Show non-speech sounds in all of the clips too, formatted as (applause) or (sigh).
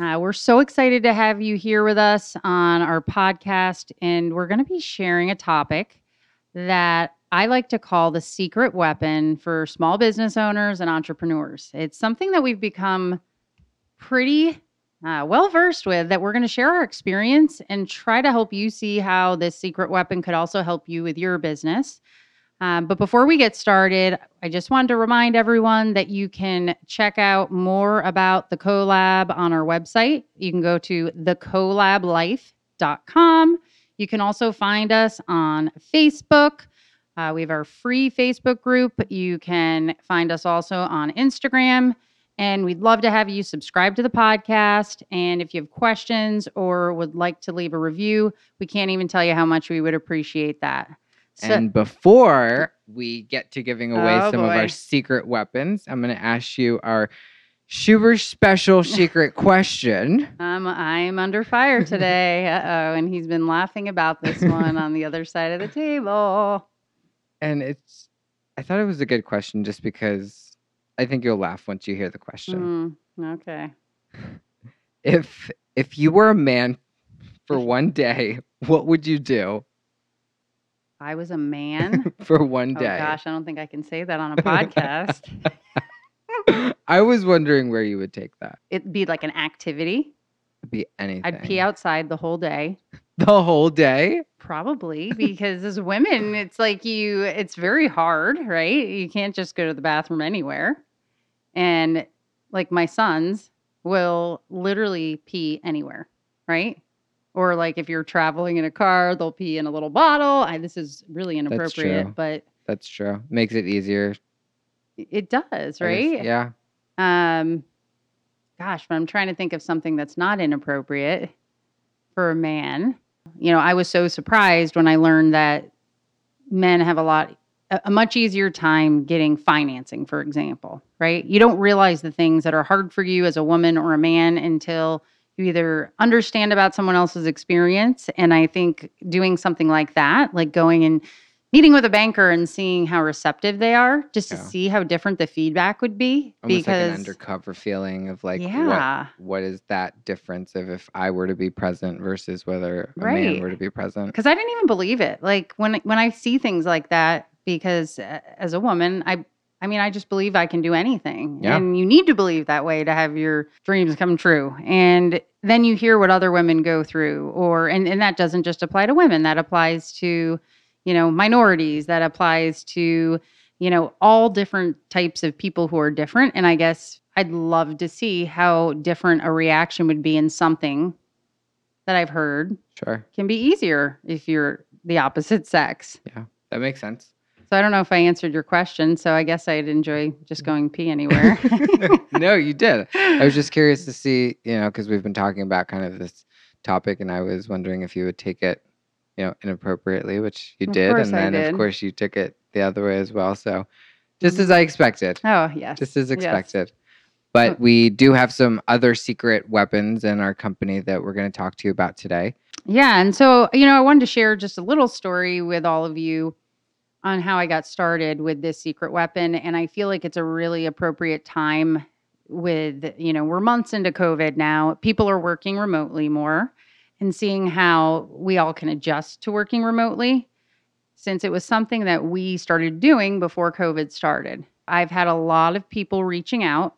Uh, we're so excited to have you here with us on our podcast, and we're going to be sharing a topic that I like to call the secret weapon for small business owners and entrepreneurs. It's something that we've become pretty uh, well versed with, that we're going to share our experience and try to help you see how this secret weapon could also help you with your business. Um, but before we get started, I just wanted to remind everyone that you can check out more about the CoLab on our website. You can go to thecolablife.com. You can also find us on Facebook. Uh, we have our free Facebook group. You can find us also on Instagram. And we'd love to have you subscribe to the podcast. And if you have questions or would like to leave a review, we can't even tell you how much we would appreciate that. So- and before we get to giving away Oh, some of our secret weapons, I'm going to ask you our Schubert special (laughs) secret question. Um, I'm under fire today. (laughs) Uh oh. And he's been laughing about this one on the other side of the table. And it's, I thought it was a good question just because I think you'll laugh once you hear the question. Mm, okay. If if you were a man for (laughs) one day, what would you do I was a man. (laughs) for one oh, day? gosh, I don't think I can say that on a (laughs) podcast. (laughs) I was wondering where you would take that. It'd be like an activity. It'd be anything. I'd pee outside the whole day. the whole day. Probably because as women, it's like you, it's very hard, right? You can't just go to the bathroom anywhere. And like my sons will literally pee anywhere, right? Or like if you're traveling in a car, they'll pee in a little bottle. I, this is really inappropriate, but That's true. Makes it easier. it- does, right? Yeah. Um, gosh, but I'm trying to think of something that's not inappropriate for a man. You know, I was so surprised when I learned that men have a lot, a, a much easier time getting financing, for example, right? You don't realize the things that are hard for you as a woman or a man until you either understand about someone else's experience. And I think doing something like that, like going and meeting with a banker and seeing how receptive they are, just to Yeah. see how different the feedback would be. Almost like an because undercover feeling of like yeah, what what is that difference of if I were to be present versus whether a Right. man were to be present. because I didn't even believe it. Like when when I see things like that, because uh, as a woman, I I mean, I just believe I can do anything, Yeah. and you need to believe that way to have your dreams come true. And then you hear what other women go through, or and and that doesn't just apply to women. That applies to you know minorities. That applies to you know all different types of people who are different. And I guess I'd love to see how different a reaction would be in something that I've heard Sure. can be easier if you're the opposite sex. Yeah. That makes sense. So I don't know if I answered your question. So I guess I'd enjoy just mm. going pee anywhere. (laughs) no, you did. I was just curious to see, you know, because we've been talking about kind of this topic, and I was wondering if you would take it, you know, inappropriately, which you Of did, and then did. of course you took it the other way as well. So, just mm. as I expected, oh yes, just as yes. expected. But we do have some other secret weapons in our company that we're going to talk to you about today. Yeah, and so you know, I wanted to share just a little story with all of you on how I got started with this secret weapon, and I feel like it's a really appropriate time. With you know, we're months into COVID now. People are working remotely more, and seeing how we all can adjust to working remotely. Since it was something that we started doing before COVID started, I've had a lot of people reaching out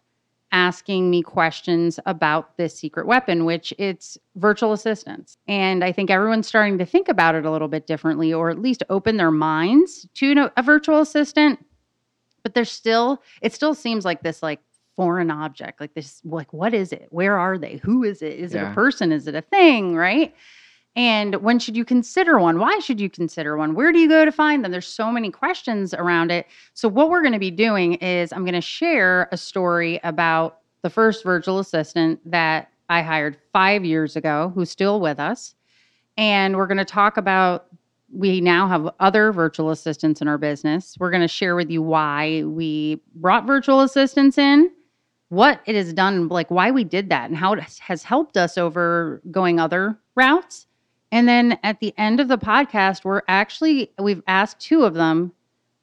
asking me questions about this secret weapon, which it's virtual assistants. And I think everyone's starting to think about it a little bit differently, or at least open their minds to a virtual assistant. But there's still, it still seems like this like foreign object, like this, like what is it? Where are they? Who is it? Is it a person? Is it a thing? Right? And when should you consider one? Why should you consider one? Where do you go to find them? There's so many questions around it. So, what we're going to be doing is I'm going to share a story about the first virtual assistant that I hired five years ago, who's still with us. And we're going to talk about we now have other virtual assistants in our business. We're going to share with you why we brought virtual assistants in, what it has done, like why we did that, and how it has helped us over going other routes. And then at the end of the podcast, we're actually, we've asked two of them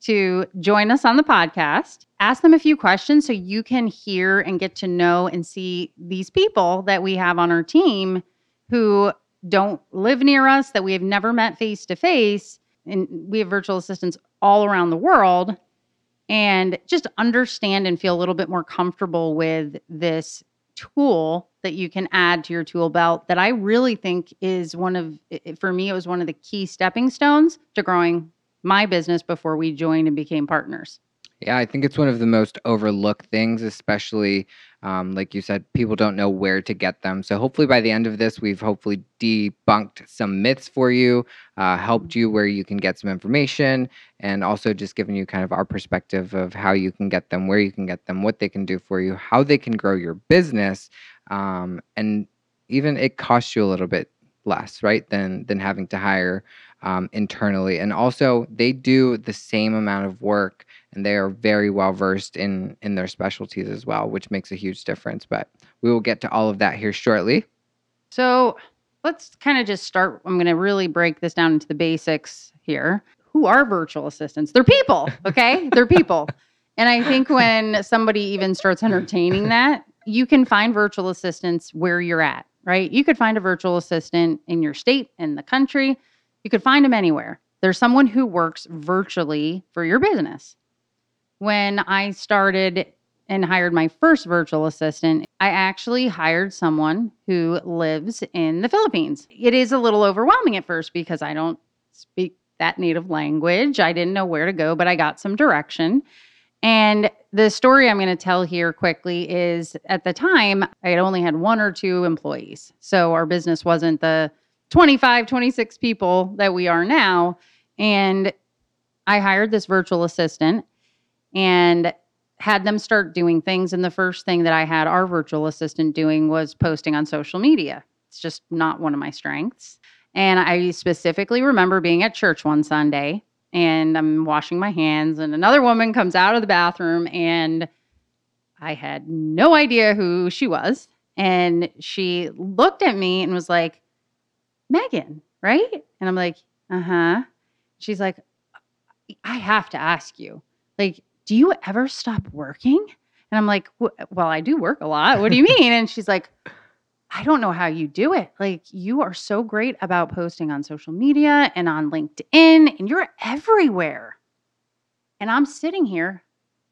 to join us on the podcast. Ask them a few questions so you can hear and get to know and see these people that we have on our team who don't live near us, that we have never met face to face. And we have virtual assistants all around the world. And just understand and feel a little bit more comfortable with this tool that you can add to your tool belt that I really think is one of, for me, it was one of the key stepping stones to growing my business before we joined and became partners. Yeah, I think it's one of the most overlooked things, especially um, like you said, people don't know where to get them. So hopefully by the end of this, we've hopefully debunked some myths for you, uh, helped you where you can get some information, and also just given you kind of our perspective of how you can get them, where you can get them, what they can do for you, how they can grow your business, um, and even it costs you a little bit less, right, than than having to hire um, internally. And also, they do the same amount of work and they are very well versed in in their specialties as well, which makes a huge difference. But we will get to all of that here shortly. So let's kind of just start. I'm going to really break this down into the basics here. Who are virtual assistants? They're people, okay? They're people. (laughs) And I think when somebody even starts entertaining that, you can find virtual assistants where you're at, right? You could find a virtual assistant in your state, in the country. You could find them anywhere. There's someone who works virtually for your business when I started and hired my first virtual assistant, I actually hired someone who lives in the Philippines. It is a little overwhelming at first because I don't speak that native language. I didn't know where to go, but I got some direction. And the story I'm going to tell here quickly is at the time, I had only had one or two employees. So our business wasn't the 25, 26 people that we are now. And I hired this virtual assistant and had them start doing things. And the first thing that I had our virtual assistant doing was posting on social media. It's just not one of my strengths. And I specifically remember being at church one Sunday and I'm washing my hands, and another woman comes out of the bathroom, and I had no idea who she was. And she looked at me and was like, Megan, right? And I'm like, uh huh. She's like, I have to ask you, like, do you ever stop working? And I'm like, well, I do work a lot. What do you (laughs) mean? and she's like, I don't know how you do it. Like, you are so great about posting on social media and on LinkedIn, and you're everywhere. And I'm sitting here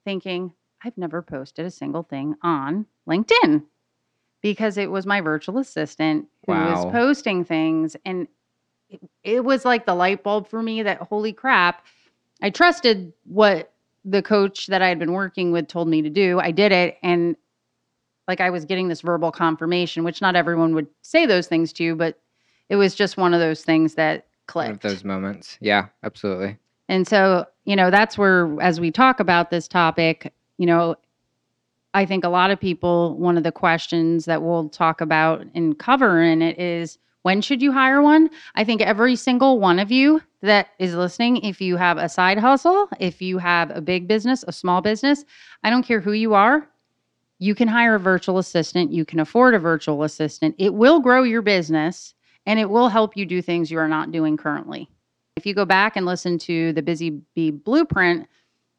thinking, I've never posted a single thing on LinkedIn because it was my virtual assistant who wow. was posting things. And it, it was like the light bulb for me that, holy crap, I trusted what the coach that I had been working with told me to do. I did it and like I was getting this verbal confirmation, which not everyone would say those things to you, but it was just one of those things that clicked. One of those moments. Yeah, absolutely. And so, you know, that's where as we talk about this topic, you know, I think a lot of people one of the questions that we'll talk about and cover in it is when should you hire one? I think every single one of you that is listening, if you have a side hustle, if you have a big business, a small business, I don't care who you are, you can hire a virtual assistant. You can afford a virtual assistant. It will grow your business and it will help you do things you are not doing currently. If you go back and listen to the Busy Bee Blueprint,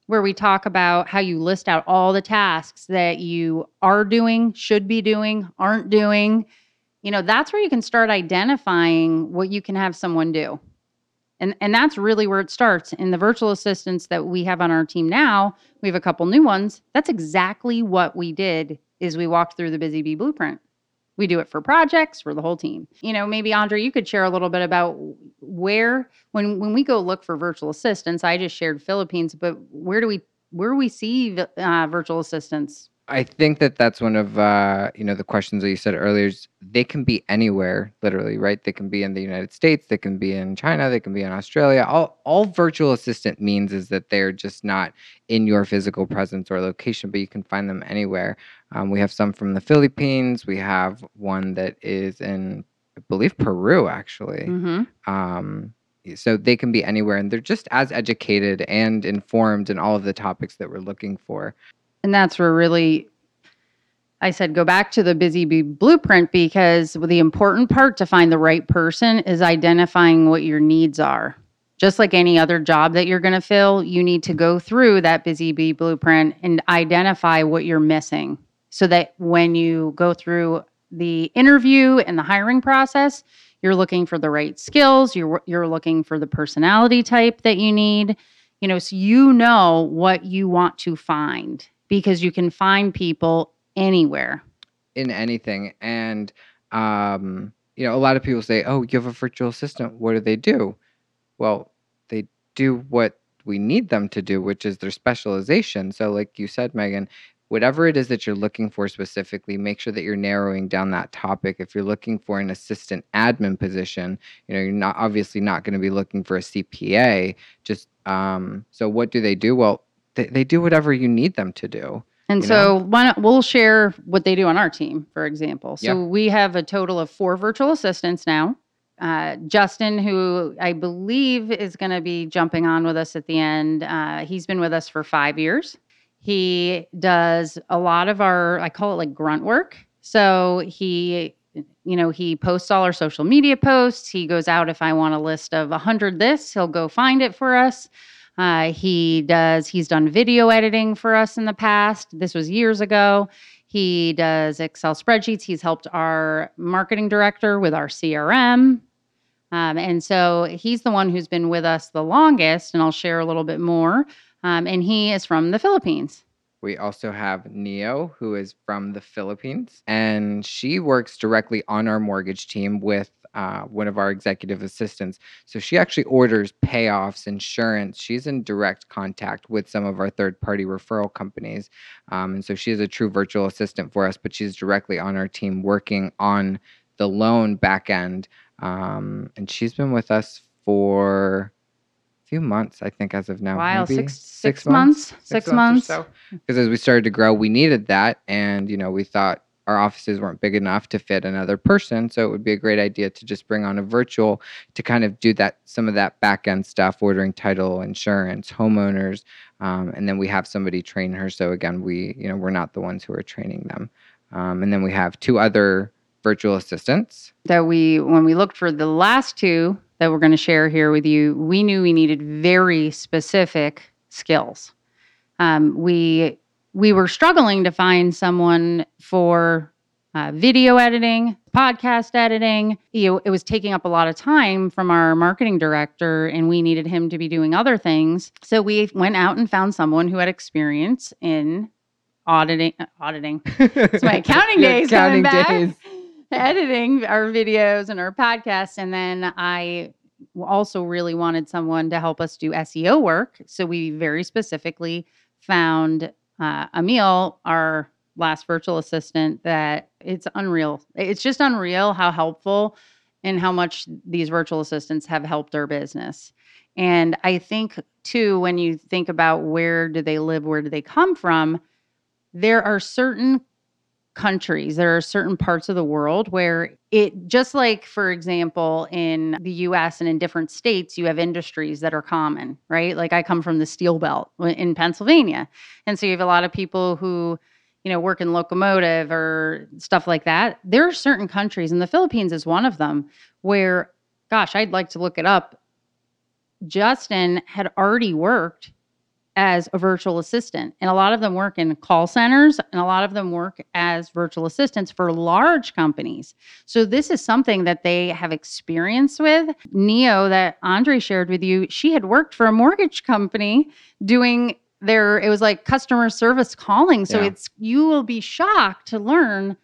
where we talk about how you list out all the tasks that you are doing, should be doing, aren't doing, you know, that's where you can start identifying what you can have someone do. And, and that's really where it starts. In the virtual assistants that we have on our team now, we have a couple new ones. That's exactly what we did is we walked through the Busy Bee blueprint. We do it for projects for the whole team. You know, maybe Andre, you could share a little bit about where when when we go look for virtual assistants. I just shared Philippines, but where do we where do we see uh, virtual assistants? I think that that's one of uh, you know the questions that you said earlier. Is they can be anywhere, literally, right? They can be in the United States, they can be in China, they can be in Australia. All all virtual assistant means is that they're just not in your physical presence or location, but you can find them anywhere. Um, we have some from the Philippines. We have one that is in, I believe, Peru, actually. hmm Um, so they can be anywhere, and they're just as educated and informed in all of the topics that we're looking for. And that's where really I said go back to the busy bee blueprint because the important part to find the right person is identifying what your needs are. Just like any other job that you're going to fill, you need to go through that busy bee blueprint and identify what you're missing so that when you go through the interview and the hiring process, you're looking for the right skills, you're you're looking for the personality type that you need, you know, so you know what you want to find because you can find people anywhere. in anything. And um, you know, a lot of people say, "Oh, you have a virtual assistant. What do they do?" Well, they do what we need them to do, which is their specialization. So, like you said, Megan, whatever it is that you're looking for specifically, make sure that you're narrowing down that topic. If you're looking for an assistant admin position, you know, you're not obviously not going to be looking for a CPA. Just um, so, what do they do? Well, they, they do whatever you need them to do. And so why not, we'll share what they do on our team, for example. So Yeah. we have a total of four virtual assistants now. Uh, Justin, who I believe is going to be jumping on with us at the end, uh, he's been with us for five years. He does a lot of our, I call it like grunt work. So he, you know, he posts all our social media posts. He goes out if I want a list of 100 this, he'll go find it for us. Uh, he does, he's done video editing for us in the past. This was years ago. He does Excel spreadsheets. He's helped our marketing director with our CRM. Um, and so he's the one who's been with us the longest, and I'll share a little bit more. Um, and he is from the Philippines. We also have Neo, who is from the Philippines, and she works directly on our mortgage team with uh, one of our executive assistants. So she actually orders payoffs, insurance. She's in direct contact with some of our third party referral companies. Um, and so she is a true virtual assistant for us, but she's directly on our team working on the loan back end. Um, and she's been with us for a few months, I think, as of now. Wow, maybe six six months, six months. or so because as we started to grow, we needed that, and you know, we thought our offices weren't big enough to fit another person, so it would be a great idea to just bring on a virtual to kind of do that some of that back end stuff, ordering title, insurance, homeowners, um, and then we have somebody train her. So again, we you know we're not the ones who are training them, um, and then we have two other virtual assistants. that we when we looked for the last two that we're going to share here with you we knew we needed very specific skills um, we we were struggling to find someone for uh, video editing podcast editing you know it was taking up a lot of time from our marketing director and we needed him to be doing other things so we went out and found someone who had experience in auditing auditing (laughs) it's my accounting days coming accounting back. editing our videos and our podcasts. And then I also really wanted someone to help us do SEO work. So we very specifically found uh, Emil, our last virtual assistant, that it's unreal. It's just unreal how helpful and how much these virtual assistants have helped our business. And I think too, when you think about where do they live, where do they come from, there are certain countries, there are certain parts of the world where it, just like, for example, in the US and in different states, you have industries that are common, right? Like I come from the steel belt in Pennsylvania. And so you have a lot of people who, you know, work in locomotive or stuff like that. There are certain countries, and the Philippines is one of them, where, gosh, I'd like to look it up. Justin had already worked as a virtual assistant. And a lot of them work in call centers and a lot of them work as virtual assistants for large companies. So this is something that they have experience with. Neo that Andre shared with you, she had worked for a mortgage company doing their it was like customer service calling. So Yeah. it's you will be shocked to learn,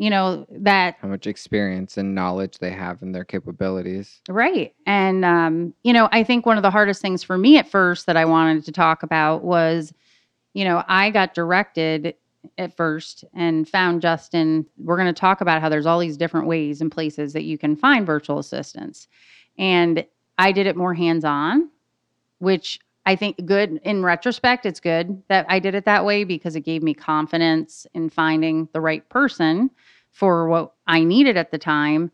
you know, that How much experience and knowledge they have and their capabilities. Right. And, um, you know, I think one of the hardest things for me at first that I wanted to talk about was, you know, I got directed at first and found Justin. We're going to talk about how there's all these different ways and places that you can find virtual assistants. And I did it more hands on, which I think good in retrospect, it's good that I did it that way because it gave me confidence in finding the right person for what I needed at the time.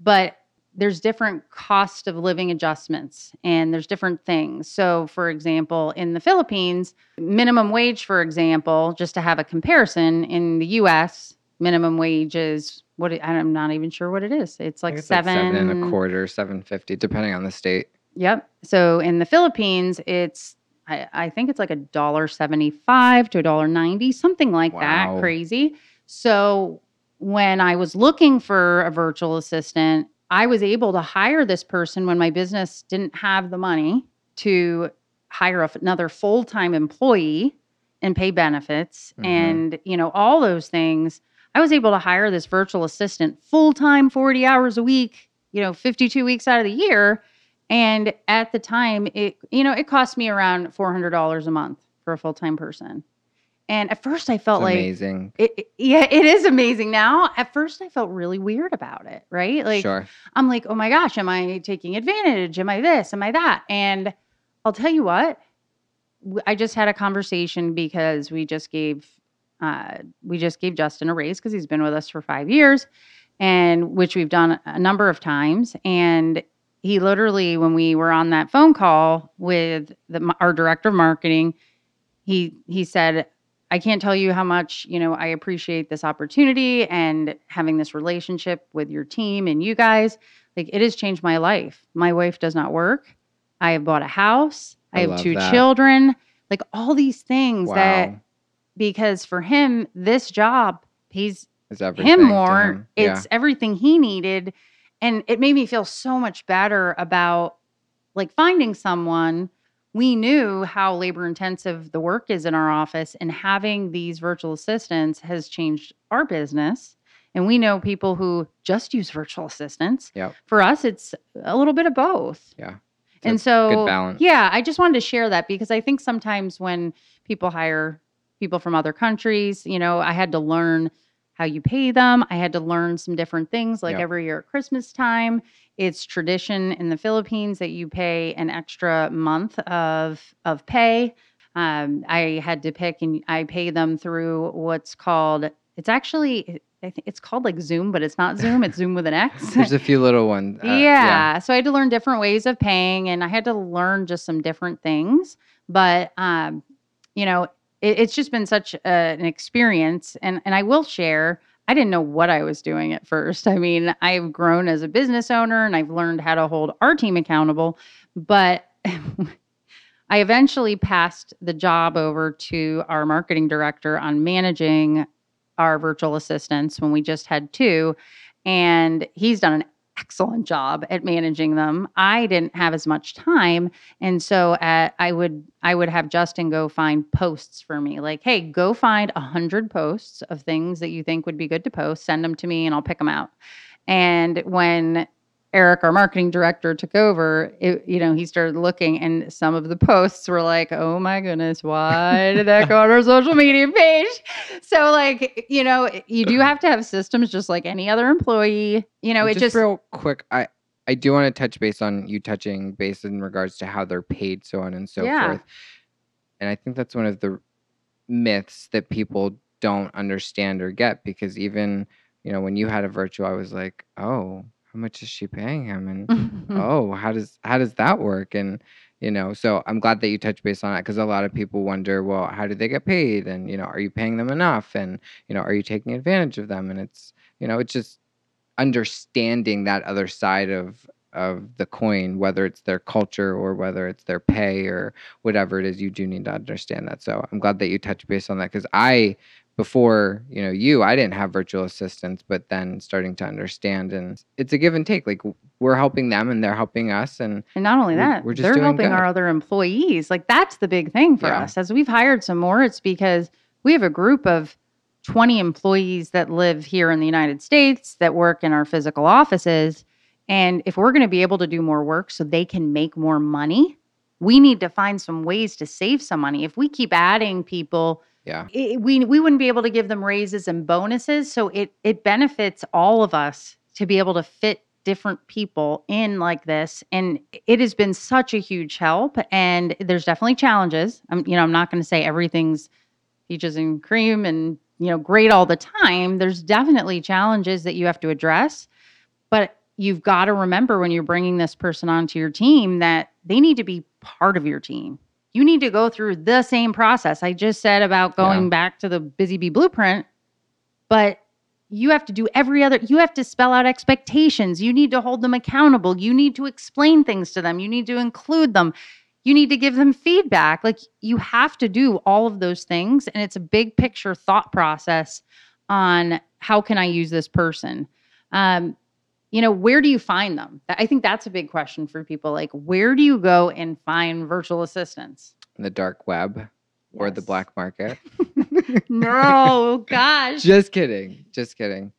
But there's different cost of living adjustments and there's different things. So, for example, in the Philippines, minimum wage, for example, just to have a comparison, in the US, minimum wage is what it, I'm not even sure what it is. It's like it's seven, like seven and a quarter, seven fifty, depending on the state. Yep. So in the Philippines, it's I, I think it's like a dollar seventy-five to a dollar ninety, something like Wow. that. Crazy. So when I was looking for a virtual assistant, I was able to hire this person when my business didn't have the money to hire another full-time employee and pay benefits Mhm. and you know all those things. I was able to hire this virtual assistant full-time 40 hours a week, you know, 52 weeks out of the year and at the time, it you know it cost me around four hundred dollars a month for a full time person. And at first, I felt It's like amazing. it, it- yeah, (laughs) it is amazing now. At first, I felt really weird about it. Right, like sure. I'm like, oh my gosh, am I taking advantage? Am I this? Am I that? And I'll tell you what, I just had a conversation because we just gave uh, we just gave Justin a raise because he's been with us for five years, and which we've done a number of times. And he literally, when we were on that phone call with the, our director of marketing, he he said, I can't tell you how much, you know, I appreciate this opportunity and having this relationship with your team and you guys. Like it has changed my life. My wife does not work. I have bought a house. I, I have two that. children. Like all these things Wow. that because for him, this job pays him more. him. Yeah. It's everything he needed. And it made me feel so much better about like finding someone. We knew how labor intensive the work is in our office, and having these virtual assistants has changed our business. And we know people who just use virtual assistants. Yep. For us, it's a little bit of both. Yeah. It's And so, yeah, I just wanted to share that because I think sometimes when people hire people from other countries, you know, I had to learn how you pay them. I had to learn some different things like Yep. every year at Christmas time. It's tradition in the Philippines that you pay an extra month of of pay. Um, I had to pick and I pay them through what's called it's actually I think it's called like Zoom, but it's not Zoom. It's Zoom with an X. (laughs) There's a few little ones. uh, yeah. So I had to learn different ways of paying and I had to learn just some different things. But, um, you know, it, it's just been such a, an experience. And, and I will share, I didn't know what I was doing at first. (laughs) I mean, I've grown as a business owner and I've learned how to hold our team accountable. But (laughs) I eventually passed the job over to our marketing director on managing our virtual assistants when we just had two. And he's done an excellent job at managing them. I didn't have as much time, and so uh, I would I would have Justin go find posts for me. Like, hey, go find a hundred posts of things that you think would be good to post. Send them to me, and I'll pick them out. And when Eric, our marketing director, took over, it, you know, he started looking, and some of the posts were like, "Oh my goodness, why did that go on our social media page?" So, like, you know, you do have to have systems, just like any other employee. You know, it just, real quick. I I do want to touch base on you touching base in regards to how they're paid, so on and so Yeah. forth. And I think that's one of the myths that people don't understand or get because even you know when you had a virtual, I was like, oh, how much is she paying him? And (laughs) oh, how does how does that work? And you know, so I'm glad that you touched base on it because a lot of people wonder, well, how do they get paid? And you know, are you paying them enough? And you know, are you taking advantage of them? And it's you know, it's just understanding that other side of of the coin, whether it's their culture or whether it's their pay or whatever it is, you do need to understand that. So I'm glad that you touched base on that because I before you know you i didn't have virtual assistants but then starting to understand and it's a give and take like we're helping them and they're helping us and And not only that, we're just they're helping our other employees. Like that's the big thing for Yeah. us. As we've hired some more, it's because we have a group of 20 employees that live here in the United States that work in our physical offices. And if we're going to be able to do more work so they can make more money, we need to find some ways to save some money. If we keep adding people Yeah. it, we we wouldn't be able to give them raises and bonuses so it it benefits all of us to be able to fit different people in like this and it has been such a huge help and there's definitely challenges. I'm you know i'm not going to say everything's peaches and cream and you know great all the time. There's definitely challenges that you have to address but you've got to remember when you're bringing this person onto your team that they need to be part of your team you need to go through the same process. I just said about going Yeah. back to the Busy Bee blueprint, but you have to do every other, you have to spell out expectations. You need to hold them accountable. You need to explain things to them. You need to include them. You need to give them feedback. Like you have to do all of those things. And it's a big picture thought process on how can I use this person? Um, you know, where do you find them? I think that's a big question for people. Like, where do you go and find virtual assistants? The dark web or the black market. (laughs) No, gosh. (laughs) Just kidding. Just kidding.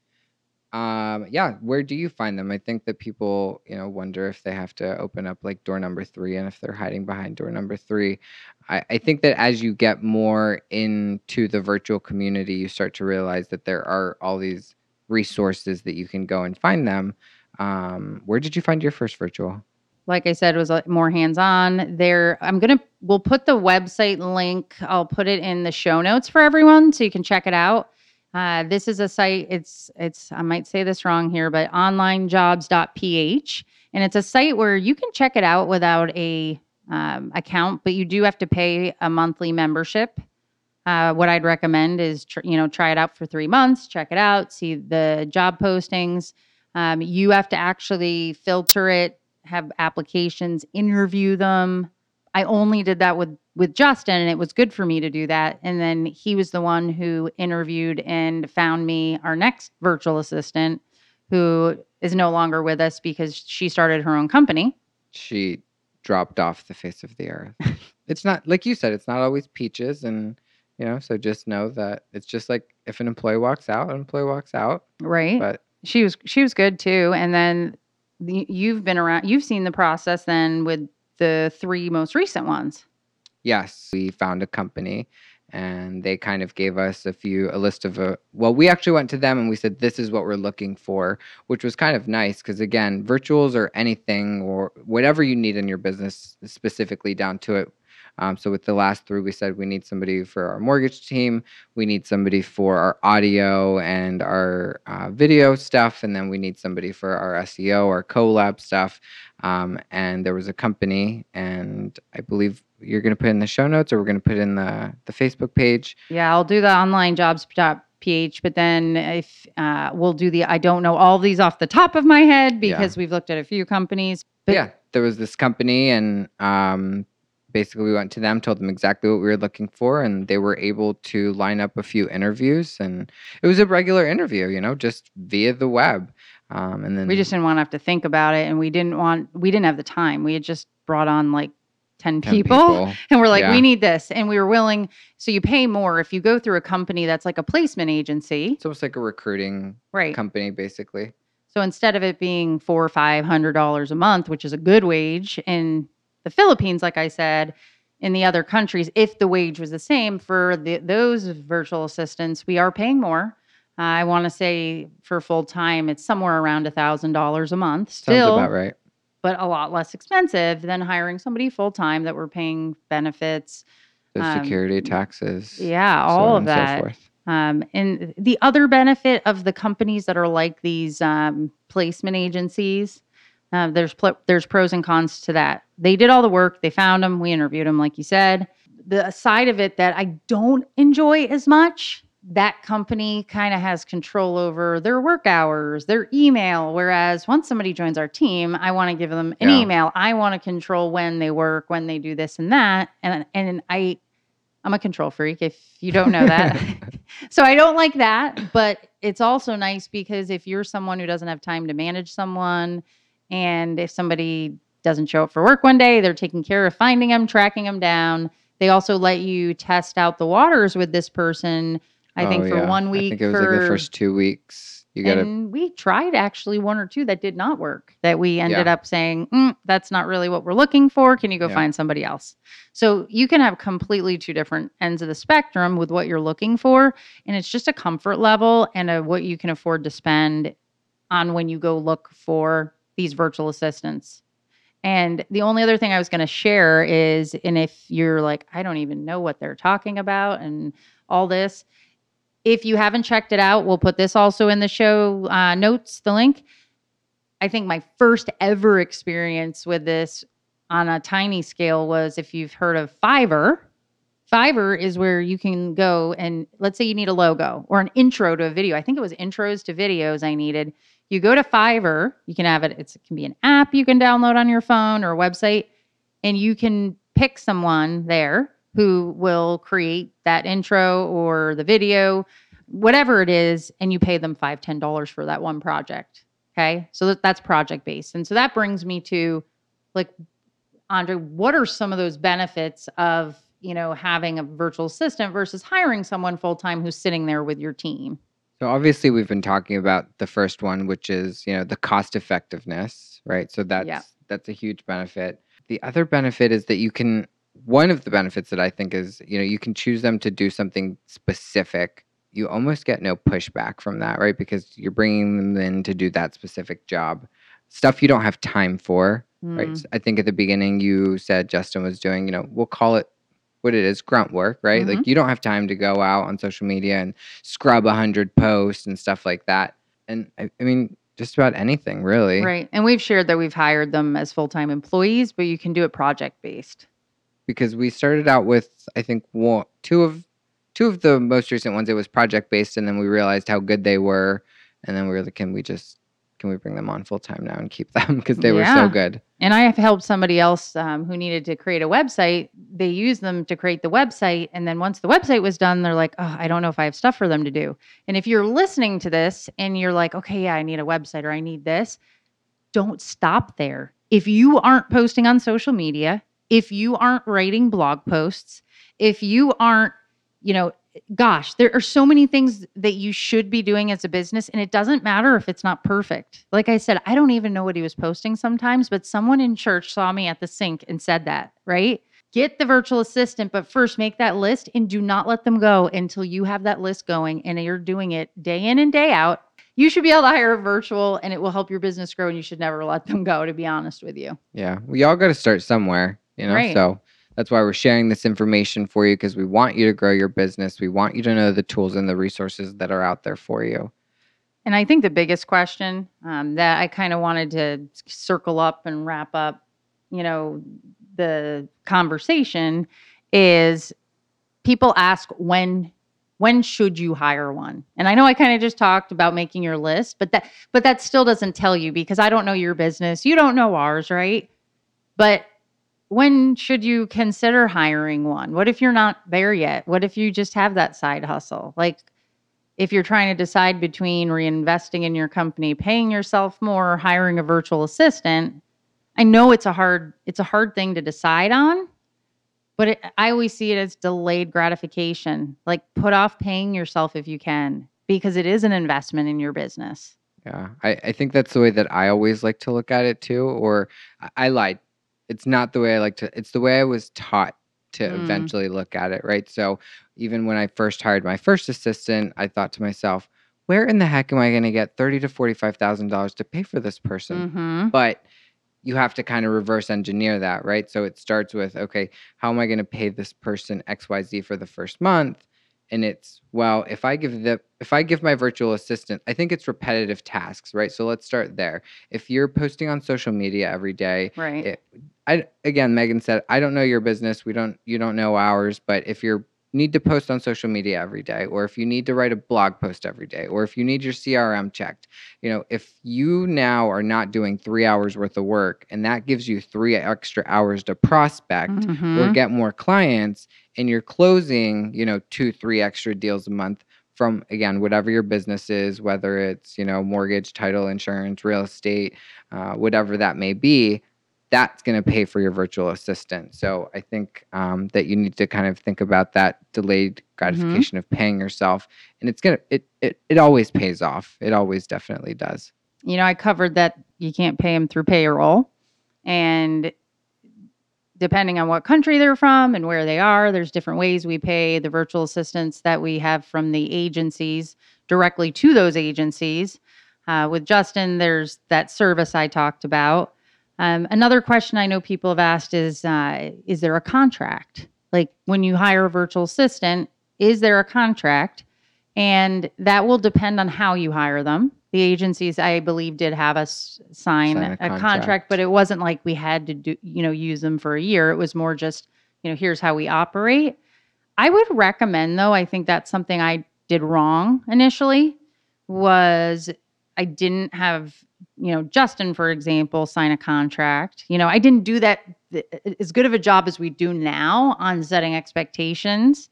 Um, yeah, where do you find them? I think that people, you know, wonder if they have to open up like door number three and if they're hiding behind door number three. I, I think that as you get more into the virtual community, you start to realize that there are all these resources that you can go and find them. Um, where did you find your first virtual? like I said, was more hands on. There, I'm gonna we'll put the website link. I'll put it in the show notes for everyone so you can check it out. Uh, this is a site. It's it's I might say this wrong here, but onlinejobs.ph, and it's a site where you can check it out without a um, account, but you do have to pay a monthly membership. Uh, what I'd recommend is tr- you know try it out for three months, check it out, see the job postings. Um, you have to actually filter it have applications, interview them. I only did that with with Justin, and it was good for me to do that. And then he was the one who interviewed and found me our next virtual assistant, who is no longer with us because she started her own company. She dropped off the face of the earth. (laughs) it's not like you said, it's not always peaches and you know, so just know that it's just like if an employee walks out, an employee walks out. Right. But she was she was good too. And then the, you've been around. You've seen the process then with the three most recent ones. yes, we found a company and they kind of gave us a few a list of a well we actually went to them and we said this is what we're looking for which was kind of nice because again virtuals or anything or whatever you need in your business specifically down to it um, so with the last three we said we need somebody for our mortgage team we need somebody for our audio and our uh, video stuff and then we need somebody for our seo our CoLab stuff um, and there was a company and i believe you're going to put in the show notes or we're going to put in the the facebook page Yeah, I'll do the online jobs.ph, but then if uh, we'll do the, I don't know all these off the top of my head Yeah. because we've looked at a few companies. But yeah there was this company and um, basically we went to them told them exactly what we were looking for and they were able to line up a few interviews and it was a regular interview you know just via the web um, and then we just didn't want to have to think about it. And we didn't want, we didn't have the time. We had just brought on like 10, 10 people, (laughs) and we're like, Yeah. we need this. And we were willing. So you pay more if you go through a company that's like a placement agency, it's almost like a recruiting right? company basically So instead of it being four or five hundred dollars a month, which is a good wage in the Philippines, like I said, in the other countries, if the wage was the same for the, those virtual assistants, we are paying more. Uh, I want to say for full time, it's somewhere around a thousand dollars a month, sounds still, about right but a lot less expensive than hiring somebody full time that we're paying benefits. the Um, security taxes Yeah, all on of and so that. forth. Um, and the other benefit of the companies that are like these um, placement agencies, uh, there's pl- there's pros and cons to that. They did all the work, they found them, we interviewed them, like you said. The side of it that I don't enjoy as much, that company kind of has control over their work hours, their email. Whereas once somebody joins our team, I want to give them an Yeah. email. I want to control when they work, when they do this and that, and and I. I'm a control freak if you don't know that. (laughs) (laughs) so I don't like that, but it's also nice because if you're someone who doesn't have time to manage someone and if somebody doesn't show up for work one day, they're taking care of finding them, tracking them down. They also let you test out the waters with this person. I Oh, think for yeah. one I think it was for like the first two weeks You got and we tried actually one or two that did not work that we ended Yeah. up saying "Mm, that's not really what we're looking for can you go Yeah. find somebody else so you can have completely two different ends of the spectrum with what you're looking for and it's just a comfort level and a, what you can afford to spend on when you go look for these virtual assistants and the only other thing i was going to share is and if you're like i don't even know what they're talking about and all this if you haven't checked it out, we'll put this also in the show uh, notes, the link. I think my first ever experience with this on a tiny scale was if you've heard of Fiverr. Fiverr is where you can go and let's say you need a logo or an intro to a video. I think it was intros to videos I needed. You go to Fiverr, you can have it, it can be an app you can download on your phone or a website, and you can pick someone there who will create that intro or the video, whatever it is, and you pay them five, ten dollars for that one project. Okay. So that, that's project based. And so that brings me to like, Andre, what are some of those benefits of, you know, having a virtual assistant versus hiring someone full time who's sitting there with your team? So obviously we've been talking about the first one, which is, you know, the cost effectiveness, right? So that's that's a huge benefit. The other benefit is that you can one of the benefits that I think is, you know, you can choose them to do something specific. You almost get no pushback from that, right? Because you're bringing them in to do that specific job. Stuff you don't have time for, right? Mm, S- I think at the beginning you said Justin was doing, you know, we'll call it what it is, grunt work, right? Mm-hmm. Like you don't have time to go out on social media and scrub a hundred posts and stuff like that. And I, I mean, just about anything really. Right. And we've shared that we've hired them as full time employees, but you can do it project based. Because we started out with I think one, two of two of the most recent ones. It was project based, and then we realized how good they were, and then we were like, can we just can we bring them on full time now and keep them (laughs) because they were so good. And I have helped somebody else um, who needed to create a website. They used them to create the website. And then once the website was done, they're like, oh, I don't know if I have stuff for them to do. And if you're listening to this and you're like, okay, yeah, I need a website or I need this, don't stop there. If you aren't posting on social media, if you aren't writing blog posts, if you aren't, you know, gosh, there are so many things that you should be doing as a business, and it doesn't matter if it's not perfect. Like I said, I don't even know what he was posting sometimes, but someone in church saw me at the sink and said that, right? Get the virtual assistant, but first make that list and do not let them go until you have that list going and you're doing it day in and day out. You should be able to hire a virtual and it will help your business grow, and you should never let them go, to be honest with you. Yeah, we all got to start somewhere, you know. Right. So that's why we're sharing this information for you because we want you to grow your business. We want you to know the tools and the resources that are out there for you. And I think the biggest question um, that I kind of wanted to circle up and wrap up, you know, the conversation is people ask when when should you hire one? And I know I kind of just talked about making your list, but that but that still doesn't tell you because I don't know your business. You don't know ours, right? But when should you consider hiring one? What if you're not there yet? What if you just have that side hustle? Like if you're trying to decide between reinvesting in your company, paying yourself more, or hiring a virtual assistant, I know it's a hard it's a hard thing to decide on, but it, I always see it as delayed gratification. Like put off paying yourself if you can because it is an investment in your business. Yeah, I, I think that's the way that I always like to look at it too. Or I, I lied. It's not the way I like to. It's the way I was taught to Mm. eventually look at it. Right. So even when I first hired my first assistant, I thought to myself, where in the heck am I going to get thirty to forty five thousand dollars to pay for this person? Mhm. but you have to kind of reverse engineer that, right? So it starts with, okay, how am I going to pay this person XYZ for the first month? And it's, well, if I give the if I give my virtual assistant, I think it's repetitive tasks, right? So let's start there. If you're posting on social media every day, Right. it, I again, Megan said, I don't know your business. We don't you don't know ours, but if you need to post on social media every day, or if you need to write a blog post every day, or if you need your CRM checked, you know, if you now are not doing three hours worth of work and that gives you three extra hours to prospect or Mhm. get more clients and you're closing, you know, two, three extra deals a month from again, whatever your business is, whether it's, you know, mortgage, title, insurance, real estate, uh, whatever that may be, that's going to pay for your virtual assistant. So I think um, that you need to kind of think about that delayed gratification of paying yourself, and it's gonna it it it always pays off. It always definitely does. You know, I covered that you can't pay them through payroll, and depending on what country they're from and where they are, there's different ways we pay the virtual assistants that we have from the agencies directly to those agencies. Uh, with Justin, there's that service I talked about. Um, another question I know people have asked is uh, Is there a contract? Like when you hire a virtual assistant, is there a contract? And that will depend on how you hire them. The agencies, I believe, did have us sign, Sign a a, contract. contract. but it wasn't like we had to do, you know, use them for a year. It was more just, you know, here's how we operate. I would recommend, though, I think that's something I did wrong initially was I didn't have, you know, Justin, for example, sign a contract. You know, I didn't do that th- as good of a job as we do now on setting expectations.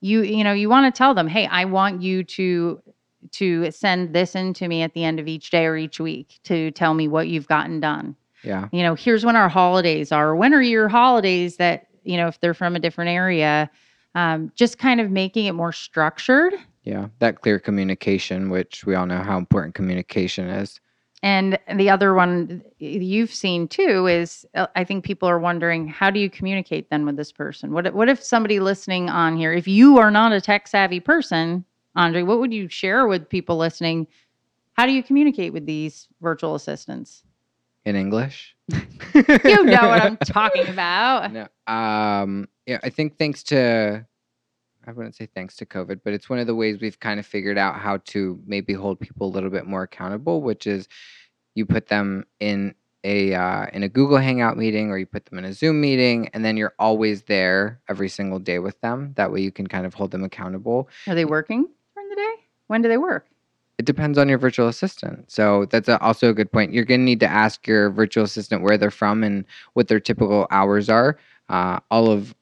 You, you know, you want to tell them, hey, I want you to to send this in to me at the end of each day or each week to tell me what you've gotten done. Yeah. You know, here's when our holidays are. When are your holidays that, you know, if they're from a different area, um, just kind of making it more structured Yeah. That clear communication, which we all know how important communication is. And the other one you've seen too is uh, I think people are wondering how do you communicate then with this person? What if- what if somebody listening on here, if you are not a tech savvy person, Andre, what would you share with people listening? How do you communicate with these virtual assistants? In English? (laughs) You know what I'm talking about. (laughs) No. Um, yeah, I think thanks to, I wouldn't say thanks to COVID, but it's one of the ways we've kind of figured out how to maybe hold people a little bit more accountable, which is you put them in a uh, in a Google Hangout meeting or you put them in a Zoom meeting, and then you're always there every single day with them. That way, you can kind of hold them accountable. Are they working during the day? When do they work? It depends on your virtual assistant. So that's a, also a good point. You're going to need to ask your virtual assistant where they're from and what their typical hours are. Uh, all of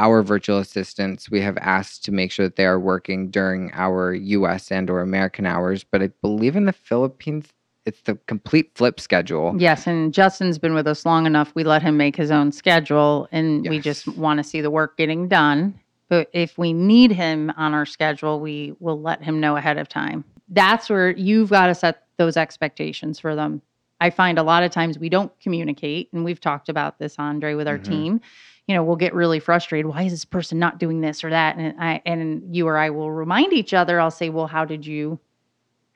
our virtual assistants, we have asked to make sure that they are working during our U.S. and or American hours. But I believe in the Philippines, it's the complete flip schedule. Yes, and Justin's been with us long enough. We let him make his own schedule, and we just want to see the work getting done. But if we need him on our schedule, we will let him know ahead of time. That's where you've got to set those expectations for them. I find a lot of times we don't communicate, and we've talked about this, Andre, with our Mhm. team. You know, we'll get really frustrated. Why is this person not doing this or that? And I and you or I will remind each other. I'll say, "Well, how did you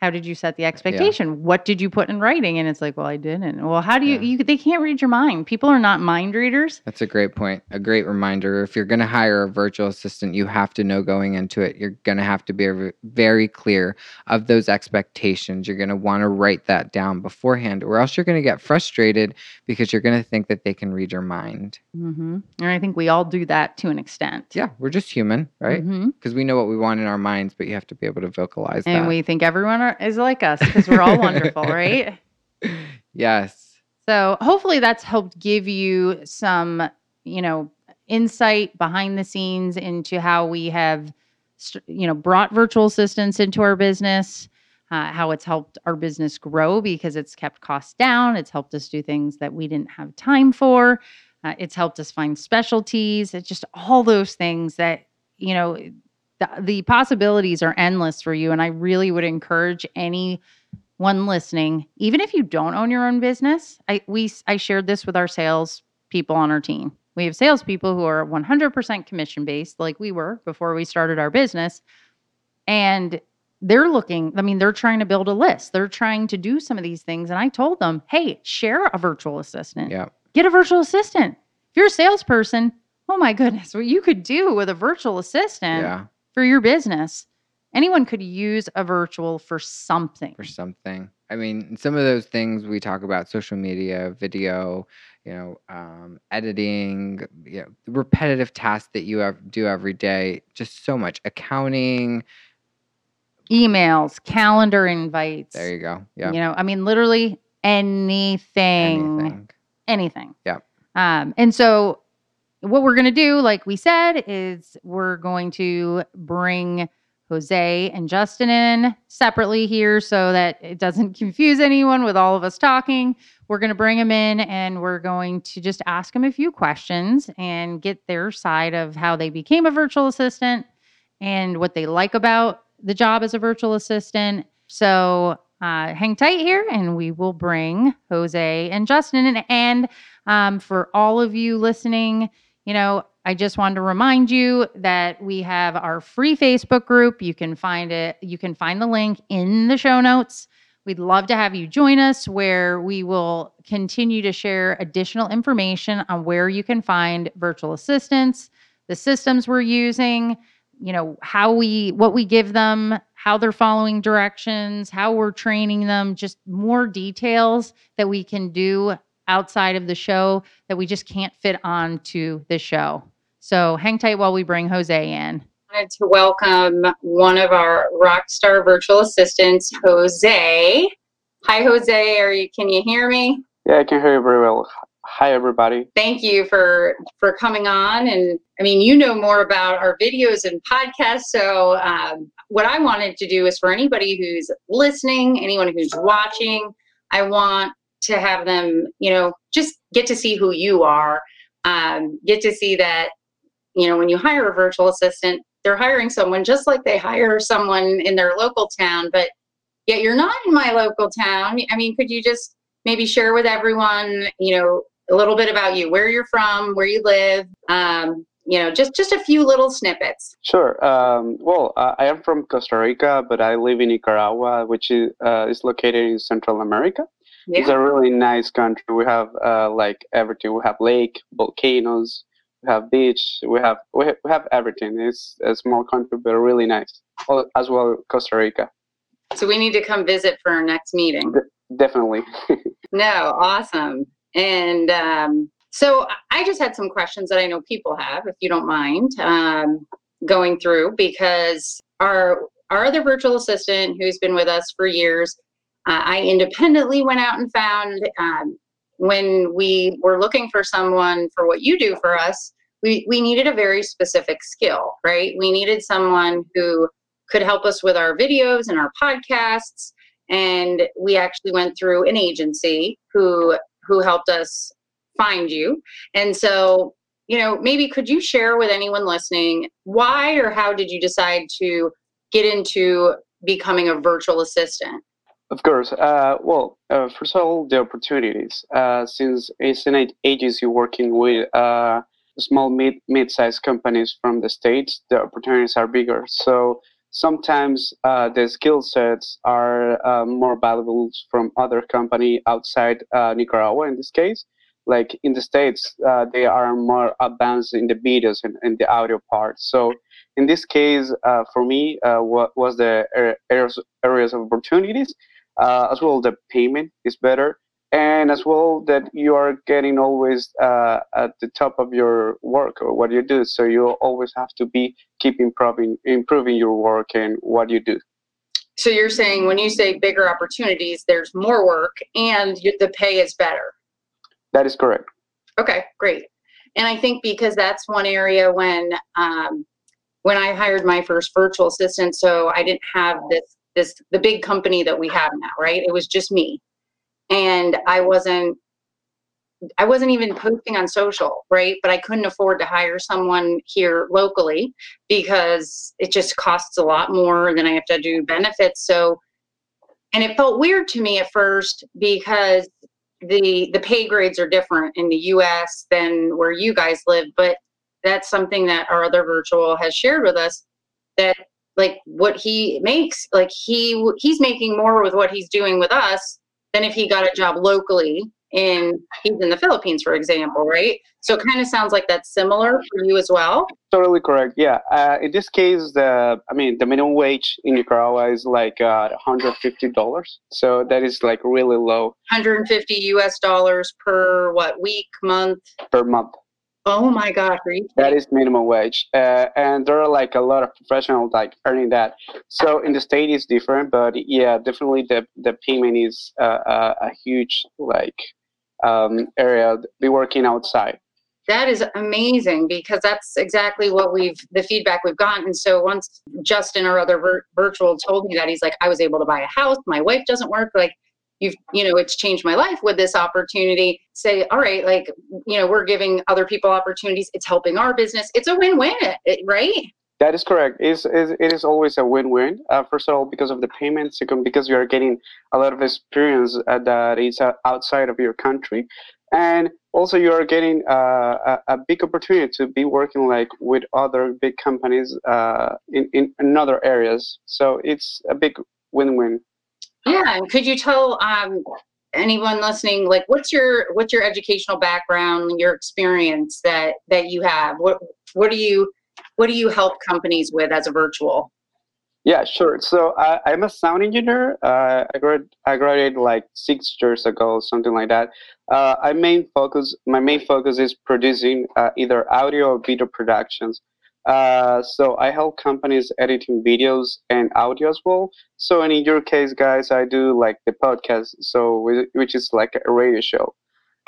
how did you set the expectation what did you put in writing and it's like well i didn't well how do you, Yeah. you they can't read your mind people are not mind readers That's a great point. A great reminder. If you're going to hire a virtual assistant, you have to know going into it. You're going to have to be very clear of those expectations. You're going to want to write that down beforehand, or else you're going to get frustrated because you're going to think that they can read your mind. mm-hmm. and i think we all do that to an extent Yeah, we're just human, right? Mhm. Because we know what we want in our minds, but you have to be able to vocalize and that. we think everyone is like us because we're all wonderful right? (laughs) Yes. so hopefully that's helped give you some you know insight behind the scenes into how we have you know brought virtual assistants into our business uh, how it's helped our business grow because it's kept costs down. It's helped us do things that we didn't have time for. Uh, it's helped us find specialties. It's just all those things that you know the, the possibilities are endless for you and i really would encourage any one listening, even if you don't own your own business, I we I shared this with our sales people on our team. We have salespeople who are 100% commission based, like we were before we started our business, and they're looking. I mean, they're trying to build a list. They're trying to do some of these things, and I told them, "Hey, share a virtual assistant. Yeah. Get a virtual assistant. If you're a salesperson, oh my goodness, what you could do with a virtual assistant Yeah. For your business." Anyone could use a virtual for something. for something. I mean, some of those things we talk about social media, video, you know, um, editing, you know, repetitive tasks that you have, do every day, just so much accounting. emails, calendar invites. There you go. Yeah. You know, I mean, literally anything, anything. Anything. Yep. Um, and so, what we're going to do, like we said, is we're going to bring Jose and Justin in separately here so that it doesn't (laughs) confuse anyone with all of us talking. We're going to bring them in and we're going to just ask them a few questions and get their side of how they became a virtual assistant and what they like about the job as a virtual assistant. So uh, hang tight here and we will bring Jose and Justin in. And um, for all of you listening, you know, I just wanted to remind you that we have our free Facebook group. You can find it, you can find the link in the show notes. We'd love to have you join us where we will continue to share additional information on where you can find virtual assistants, the systems we're using, you know, how we what we give them, how they're following directions, how we're training them, just more details that we can do outside of the show that we just can't fit on to the show. So hang tight while we bring Jose in. I wanted to welcome one of our rock star virtual assistants, Jose. Hi, Jose. Are you? Can you hear me? Yeah, I can hear you very well. Hi, everybody. Thank you for for coming on. And I mean, you know more about our videos and podcasts. So um, what I wanted to do is for anybody who's listening, anyone who's watching, I want to have them, you know, just get to see who you are. Um, get to see that you know, when you hire a virtual assistant, they're hiring someone just like they hire someone in their local town, but yet you're not in my local town. I mean, could you just maybe share with everyone, you know, a little bit about you, where you're from, where you live, um, you know, just just a few little snippets. Sure. Um, well, uh, I am from Costa Rica, but I live in Nicaragua, which is uh, is located in Central America. Yeah. It's a really nice country. We have uh, like everything. We have lake, volcanoes, we have beach, we have we have, we have everything. It's a small country, but really nice. As well, Costa Rica. So we need to come visit for our next meeting. De- definitely. (laughs) no, awesome. And um, so I just had some questions that I know people have, if you don't mind um, going through, because our our other virtual assistant, who's been with us for years, uh, I independently went out and found um, when we were looking for someone for what you do for us, we, we needed a very specific skill, right? We needed someone who could help us with our videos and our podcasts. And we actually went through an agency who who helped us find you. And so, you know, maybe could you share with anyone listening why or how did you decide to get into becoming a virtual assistant? Of course. Uh, well, uh, first of all, the opportunities. Uh, since it's an agency working with uh, small mid mid-sized companies from the states, the opportunities are bigger. So sometimes uh, the skill sets are uh, more valuable from other company outside Nicaragua. In this case, like in the states, they are more advanced in the videos and, and the audio part. So in this case, for me, what was the areas areas of opportunities uh, as well the payment is better and as well that you are getting always uh, at the top of your work or what you do. So you always have to be keep improving improving your work and what you do. So you're saying when you say bigger opportunities there's more work and the pay is better? That is correct. Okay great. And i think because that's one area when um, when i hired my first virtual assistant so i didn't have this this the big company that we have now right? It was just me. And i wasn't i wasn't even posting on social right? But i couldn't afford to hire someone here locally because it just costs a lot more than i have to do benefits. So and it felt weird to me at first because the the pay grades are different in the us than where you guys live but that's something that our other virtual has shared with us that like what he makes like he he's making more with what he's doing with us than if he got a job locally in he's in the Philippines for example right? So it kind of sounds like that's similar for you as well. Totally correct yeah. Uh, in this case the I mean the minimum wage in Nicaragua is like uh, 150 dollars. So that is like really low. 150 US dollars per what week month? Per month Oh my God! That is minimum wage, uh, and there are like a lot of professionals like earning that. So in the state is different, but yeah, definitely the the payment is uh, a, a huge like um, area. Be working outside. That is amazing because that's exactly what we've the feedback we've gotten. So once Justin, or other vir- virtual, told me that he's like, I was able to buy a house. My wife doesn't work. Like you've, you know, it's changed my life with this opportunity. Say, all right, like you know, we're giving other people opportunities. It's helping our business. It's a win-win, right? That is correct. It's, it is always a win-win. Uh, first of all, because of the payment. Second, because you are getting a lot of experience uh, that is uh, outside of your country, and also you are getting uh, a, a, big opportunity to be working like with other big companies uh, in, in, in other areas. So it's a big win-win. Yeah, and could you tell um, anyone listening, like, what's your what's your educational background, your experience that that you have? What what do you what do you help companies with as a virtual? Yeah, sure. So uh, I'm a sound engineer. Uh, I, grad- I graduated like six years ago, something like that. Uh, I main focus, my main focus is producing uh, either audio or video productions. Uh, so I help companies editing videos and audio as well. So in your case, guys, I do like the podcast, so which is like a radio show.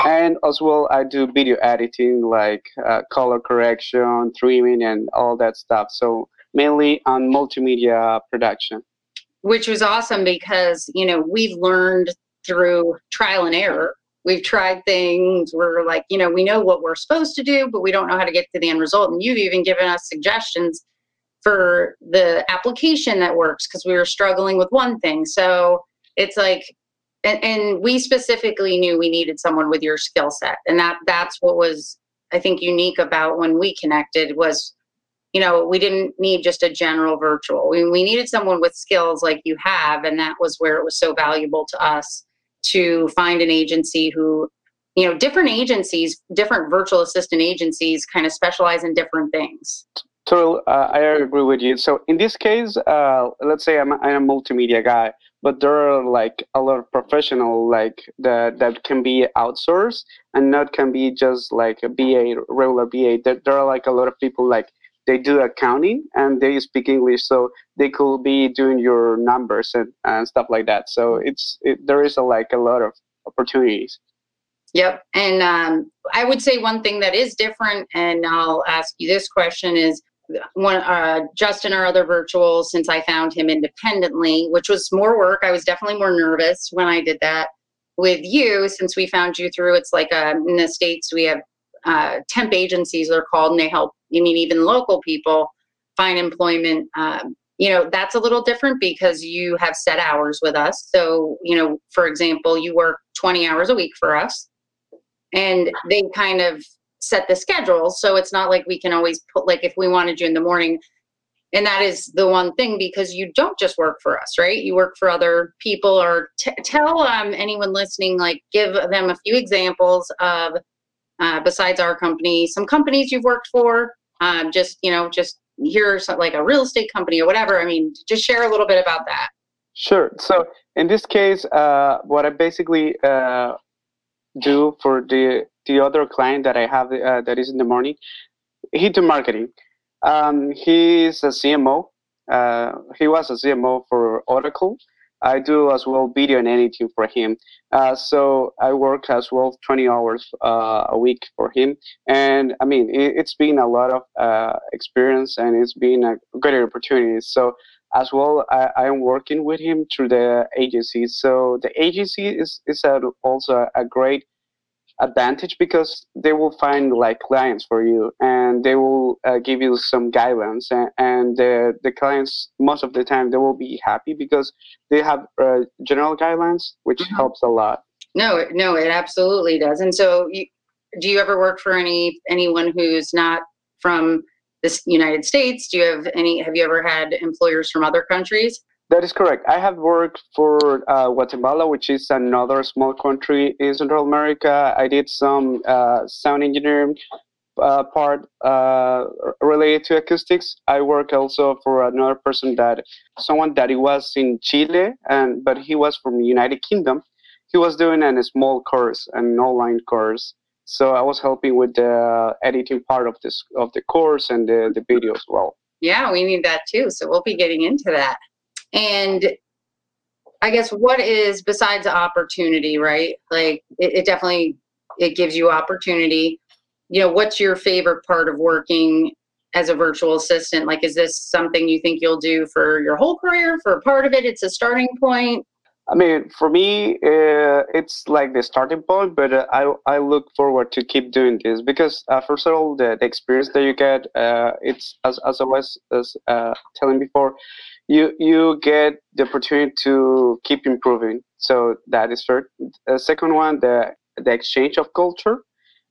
And as well i do video editing like uh, color correction trimming and all that stuff. So mainly on multimedia production. Which was awesome because you know we've learned through trial and error we've tried things we're like you know we know what we're supposed to do but we don't know how to get to the end result. And you've even given us suggestions for the application that works because we were struggling with one thing. So it's like and, and we specifically knew we needed someone with your skill set. And that that's what was i think unique about when we connected was you know we didn't need just a general virtual. We, we needed someone with skills like you have and that was where it was so valuable to us to find an agency who you know different agencies different virtual assistant agencies kind of specialize in different things so uh, i agree with you so in this case uh, let's say I'm, I'm a multimedia guy but there are like a lot of professional like that that can be outsourced and not can be just like a VA regular VA. There, there are like a lot of people like they do accounting and they speak English, so they could be doing your numbers and, and stuff like that. So it's it, there is a, like a lot of opportunities. Yep, and um, I would say one thing that is different, and I'll ask you this question is one uh, Justin, our other virtual, since I found him independently, which was more work. I was definitely more nervous when I did that. With you, since we found you through, it's like uh, in the states we have uh, temp agencies they're called, and they help. I mean, even local people find employment. Um, you know, that's a little different because you have set hours with us. So, you know, for example, you work 20 hours a week for us, and they kind of set the schedule. So it's not like we can always put, like, if we wanted you in the morning, and that is the one thing because you don't just work for us, right? You work for other people. Or t- tell um, anyone listening, like, give them a few examples of, uh, besides our company, some companies you've worked for. Um, just you know, just here's like a real estate company or whatever. I mean, just share a little bit about that. Sure. So in this case, uh, what I basically uh, do for the the other client that I have uh, that is in the morning, he do marketing. Um, he's a CMO. Uh, he was a CMO for Oracle. I do as well video and editing for him. Uh, so I work as well 20 hours uh, a week for him. And I mean, it, has been a lot of uh, experience and it's been a great opportunity. So as well, I, am working with him through the agency. So the agency is, is a, also a great advantage because they will find like clients for you and they will uh, give you some guidelines and, and the, the clients most of the time they will be happy because they have uh, general guidelines which mm-hmm. helps a lot. No no it absolutely does. And so you, do you ever work for any anyone who's not from the united states? Do you have any have you ever had employers from other countries that is correct. I have worked for uh, Guatemala, which is another small country in Central America. I did some uh, sound engineering uh, part uh, related to acoustics. I work also for another person that someone that he was in Chile, and but he was from United Kingdom. He was doing a small course, an online course. So I was helping with the editing part of this of the course and the, the video as well. Yeah, we need that too. So we'll be getting into that. And I guess what is besides opportunity, right? Like it, it definitely it gives you opportunity. you know, what's your favorite part of working as a virtual assistant? Like, is this something you think you'll do for your whole career? For a part of it, it's a starting point. I mean, for me, uh, it's like the starting point, but uh, I I look forward to keep doing this because uh, first of all, the, the experience that you get, uh, it's as as I was as, uh, telling before, you you get the opportunity to keep improving. So that is first. The second one, the the exchange of culture,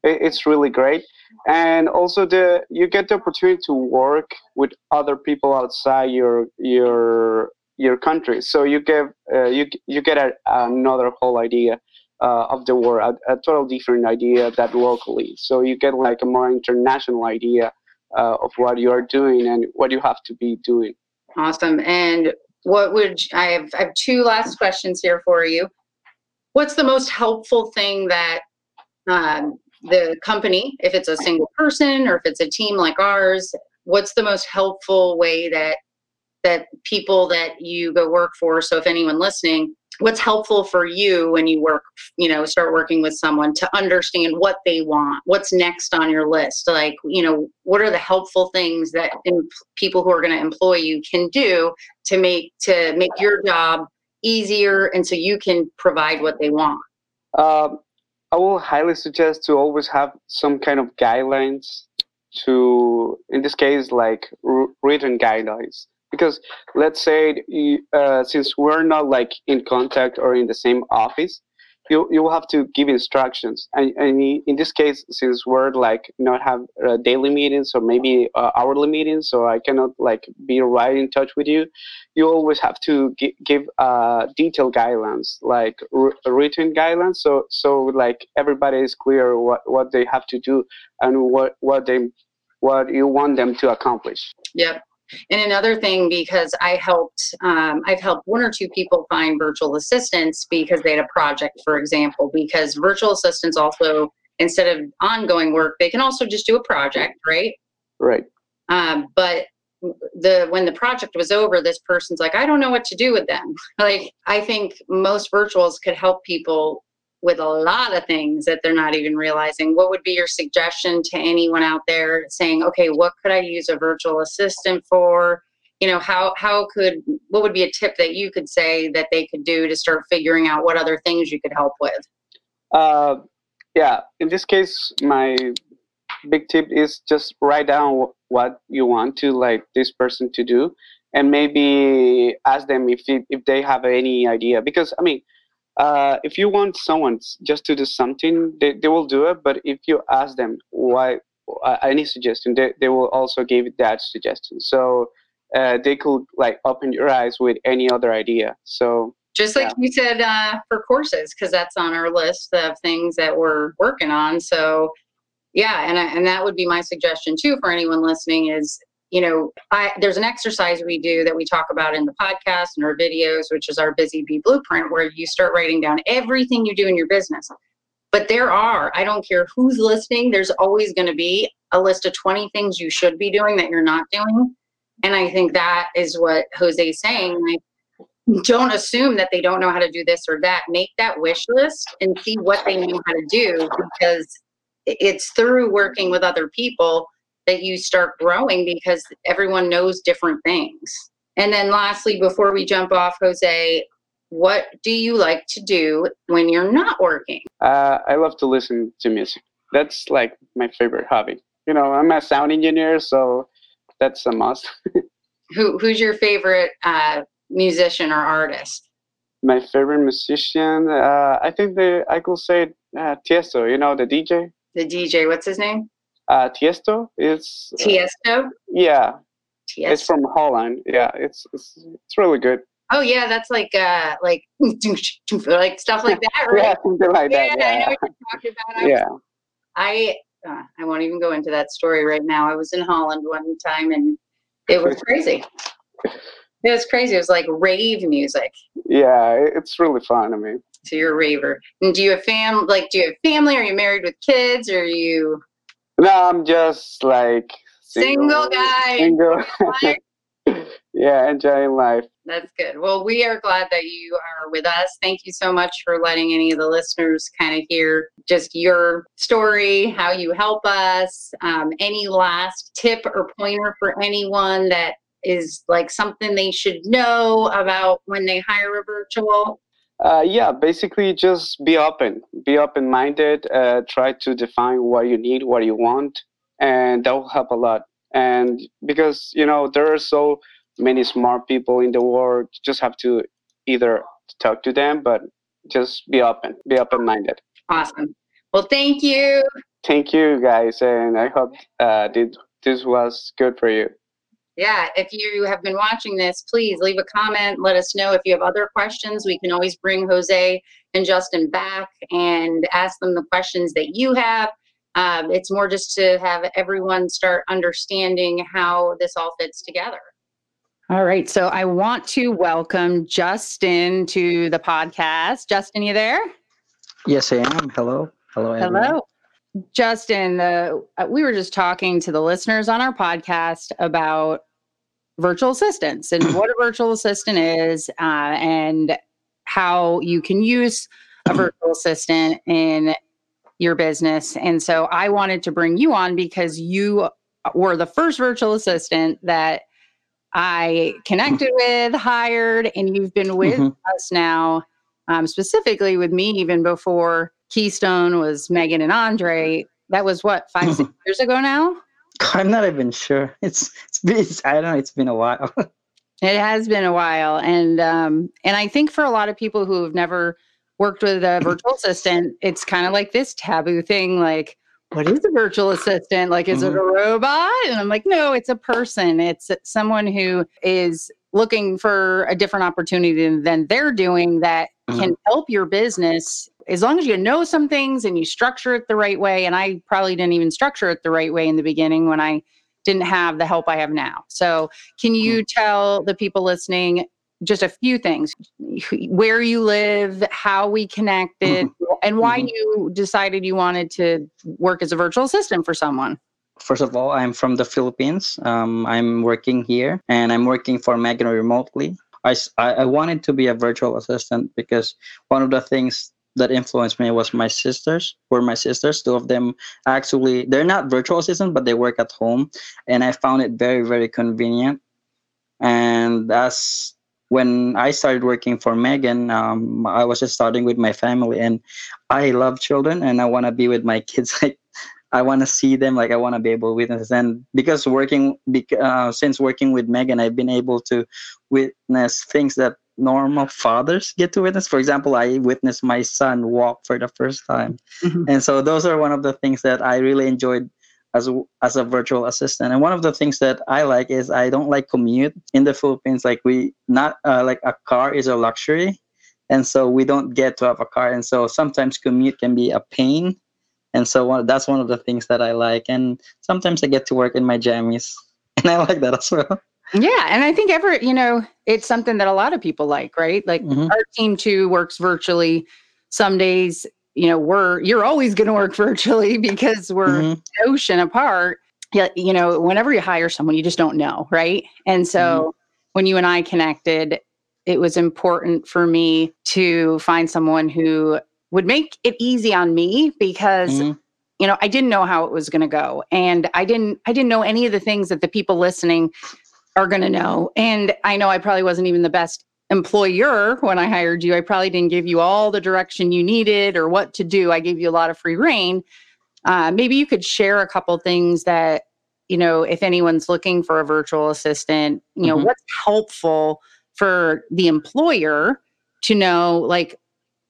it, it's really great, and also the you get the opportunity to work with other people outside your your your country. So you get uh, you you get a, another whole idea uh, of the world, a, a total different idea that locally. So you get like a more international idea uh, of what you are doing and what you have to be doing. Awesome. And what would I have? I have two last questions here for you. What's the most helpful thing that um, the company, if it's a single person or if it's a team like ours, what's the most helpful way that that people that you go work for so if anyone listening what's helpful for you when you work you know start working with someone to understand what they want what's next on your list? Like you know what are the helpful things that in, people who are going to employ you can do to make to make your job easier and so you can provide what they want? Um, i will highly suggest to always have some kind of guidelines to in this case like r- written guidelines because let's say uh, since we're not like in contact or in the same office you you have to give instructions. And, and in this case since we're like not have uh, daily meetings or maybe uh, hourly meetings so i cannot like be right in touch with you you always have to gi- give uh, detailed guidelines like r- written guidelines so so like everybody is clear what what they have to do and what what they what you want them to accomplish. Yep and another thing, because I helped, um, I've helped one or two people find virtual assistants because they had a project, for example, because virtual assistants also, instead of ongoing work, they can also just do a project, right? Right. Um, but the when the project was over, this person's like, I don't know what to do with them. (laughs) like, I think most virtuals could help people with a lot of things that they're not even realizing. What would be your suggestion to anyone out there saying, okay, what could I use a virtual assistant for? You know, how how could what would be a tip that you could say that they could do to start figuring out what other things you could help with? Uh, yeah, in this case, my big tip is just write down what you want to like this person to do, and maybe ask them if if they have any idea. Because I mean, uh, if you want someone just to do something, they, they will do it. But if you ask them why uh, any suggestion, they, they will also give that suggestion. So uh, they could like open your eyes with any other idea. So just like yeah. you said uh, for courses, because that's on our list of things that we're working on. So yeah, and and that would be my suggestion too for anyone listening is you know, I, there's an exercise we do that we talk about in the podcast and our videos, which is our Busy Bee Blueprint, where you start writing down everything you do in your business. But there are, I don't care who's listening, there's always going to be a list of 20 things you should be doing that you're not doing. And I think that is what Jose's saying. Like, don't assume that they don't know how to do this or that. Make that wish list and see what they know how to do because it's through working with other people that you start growing because everyone knows different things. And then lastly, before we jump off, Jose, what do you like to do when you're not working? Uh, I love to listen to music. That's like my favorite hobby. You know, I'm a sound engineer, so that's a must. (laughs) Who, who's your favorite uh, musician or artist? My favorite musician, uh, I think the I could say uh, Tiesto. You know the DJ. The DJ. What's his name? Uh, Tiesto is uh, Tiesto. Yeah, Tiesto. it's from Holland. Yeah, it's it's it's really good. Oh yeah, that's like uh like (laughs) like stuff like that, (laughs) right? yeah, something like yeah, that. Yeah, I know what you're talking about. I (laughs) yeah, I uh, I won't even go into that story right now. I was in Holland one time and it was crazy. it was crazy. It was like rave music. Yeah, it's really fun. I mean, so you're a raver. And do you have fam like do you have family? Are you married with kids? Or are you no, I'm just like single, single guy. Single. (laughs) yeah, enjoying life. That's good. Well, we are glad that you are with us. Thank you so much for letting any of the listeners kind of hear just your story, how you help us. Um, any last tip or pointer for anyone that is like something they should know about when they hire a virtual? Uh, yeah, basically just be open, be open minded, uh, try to define what you need, what you want, and that will help a lot. And because, you know, there are so many smart people in the world, just have to either talk to them, but just be open, be open minded. Awesome. Well, thank you. Thank you guys. And I hope uh, this was good for you yeah, if you have been watching this, please leave a comment. Let us know if you have other questions. We can always bring Jose and Justin back and ask them the questions that you have. Um, it's more just to have everyone start understanding how this all fits together. All right. So I want to welcome Justin to the podcast. Justin, you there? Yes, I am. Hello. Hello. Everyone. Hello. Justin, uh, we were just talking to the listeners on our podcast about virtual assistants and what a (clears throat) virtual assistant is uh, and how you can use a (clears throat) virtual assistant in your business. And so I wanted to bring you on because you were the first virtual assistant that I connected (clears throat) with, hired, and you've been with mm-hmm. us now, um, specifically with me even before Keystone was Megan and Andre. That was what, five, six (laughs) years ago now? I'm not even sure. It's it's been it's, I don't know. It's been a while. (laughs) it has been a while, and um, and I think for a lot of people who have never worked with a virtual (laughs) assistant, it's kind of like this taboo thing, like. What is a virtual assistant? Like, is mm-hmm. it a mm-hmm. robot? And I'm like, no, it's a person. It's someone who is looking for a different opportunity than they're doing that mm-hmm. can help your business as long as you know some things and you structure it the right way. And I probably didn't even structure it the right way in the beginning when I didn't have the help I have now. So, can you mm. tell the people listening just a few things where you live, how we connected, mm-hmm. and why mm-hmm. you decided you wanted to work as a virtual assistant for someone? First of all, I'm from the Philippines. Um, I'm working here and I'm working for Megan remotely. I, I wanted to be a virtual assistant because one of the things that influenced me was my sisters were my sisters. Two of them actually they're not virtual assistants but they work at home and i found it very very convenient. And that's when i started working for megan um, i was just starting with my family and i love children and i want to be with my kids. (laughs) Like i want to see them like i want to be able to witness. And because working uh, since working with megan i've been able to witness things that normal fathers get to witness. For example, I witnessed my son walk for the first time, mm-hmm. and so those are one of the things that I really enjoyed as a, as a virtual assistant. And one of the things that I like is I don't like commute in the Philippines. Like we not uh, like a car is a luxury, and so we don't get to have a car, and so sometimes commute can be a pain. And so one, that's one of the things that I like. And sometimes I get to work in my jammies, (laughs) and I like that as well. Yeah. And I think ever, you know, it's something that a lot of people like, right? Like mm-hmm. our team too works virtually. Some days, you know, we're you're always going to work (laughs) virtually because we're mm-hmm. ocean apart. Yeah, you know, whenever you hire someone, you just don't know, right? And so mm-hmm. when you and I connected, it was important for me to find someone who would make it easy on me because mm-hmm. you know i didn't know how it was going to go and i didn't i didn't know any of the things that the people listening are going to know. And I know I probably wasn't even the best employer when I hired you. I probably didn't give you all the direction you needed or what to do. I gave you a lot of free rein. Uh, maybe you could share a couple things that, you know, if anyone's looking for a virtual assistant, you know, mm-hmm. what's helpful for the employer to know, like,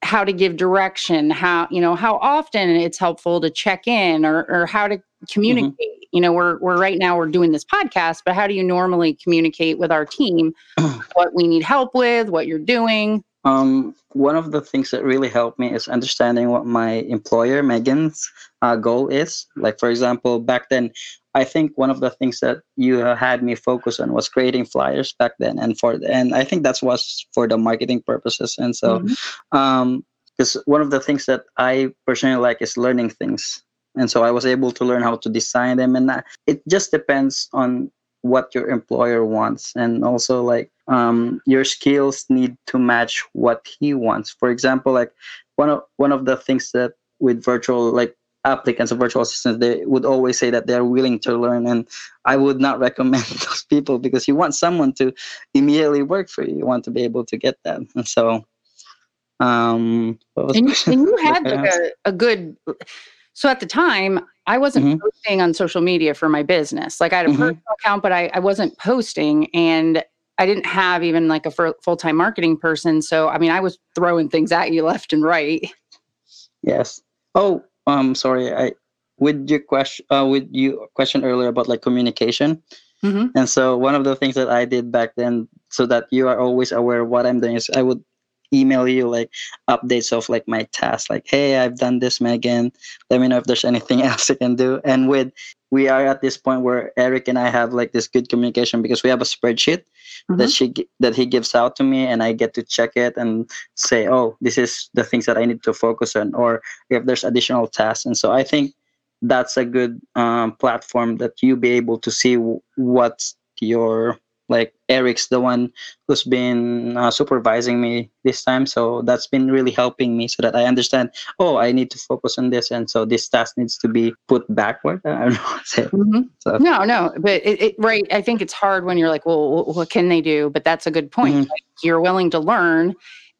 how to give direction, how, you know, how often it's helpful to check in or, or how to mm-hmm. communicate. Mm-hmm you know we're we're right now we're doing this podcast but how do you normally communicate with our team (clears throat) what we need help with what you're doing um, one of the things that really helped me is understanding what my employer megan's uh, goal is. Like for example back then i think one of the things that you had me focus on was creating flyers back then and for and i think that was for the marketing purposes. And so mm-hmm. um because one of the things that i personally like is learning things. And so i was able to learn how to design them and it just depends on what your employer wants and also like um, your skills need to match what he wants. For example like one of one of the things that with virtual like applicants of virtual assistants they would always say that they're willing to learn and i would not (laughs) recommend those people because you want someone to immediately work for you. You want to be able to get that. And so um and, you, and you (laughs) had like a, a good so at the time i wasn't mm-hmm. posting on social media for my business like i had a mm-hmm. personal account but I, I wasn't posting and i didn't have even like a full-time marketing person so i mean i was throwing things at you (laughs) left and right yes oh um sorry i with your question uh with you question earlier about like communication mm-hmm. and so one of the things that i did back then so that you are always aware of what i'm doing is i would email you like updates of like my tasks like hey i've done this megan. Let me know if there's anything (laughs) else i can do. And with we are at this point where eric and i have like this good communication because we have a spreadsheet mm-hmm. that she that he gives out to me and i get to check it and say oh this is the things that i need to focus on or if there's additional tasks. And so i think that's a good um, platform that you be able to see what's your like Eric's the one who's been uh, supervising me this time. So that's been really helping me so that I understand, oh, I need to focus on this. And so this task needs to be put backward. I don't know mm-hmm. so. No, no, but it, it, right. I think it's hard when you're like, well, what can they do? But that's a good point. Mm-hmm. Like, you're willing to learn.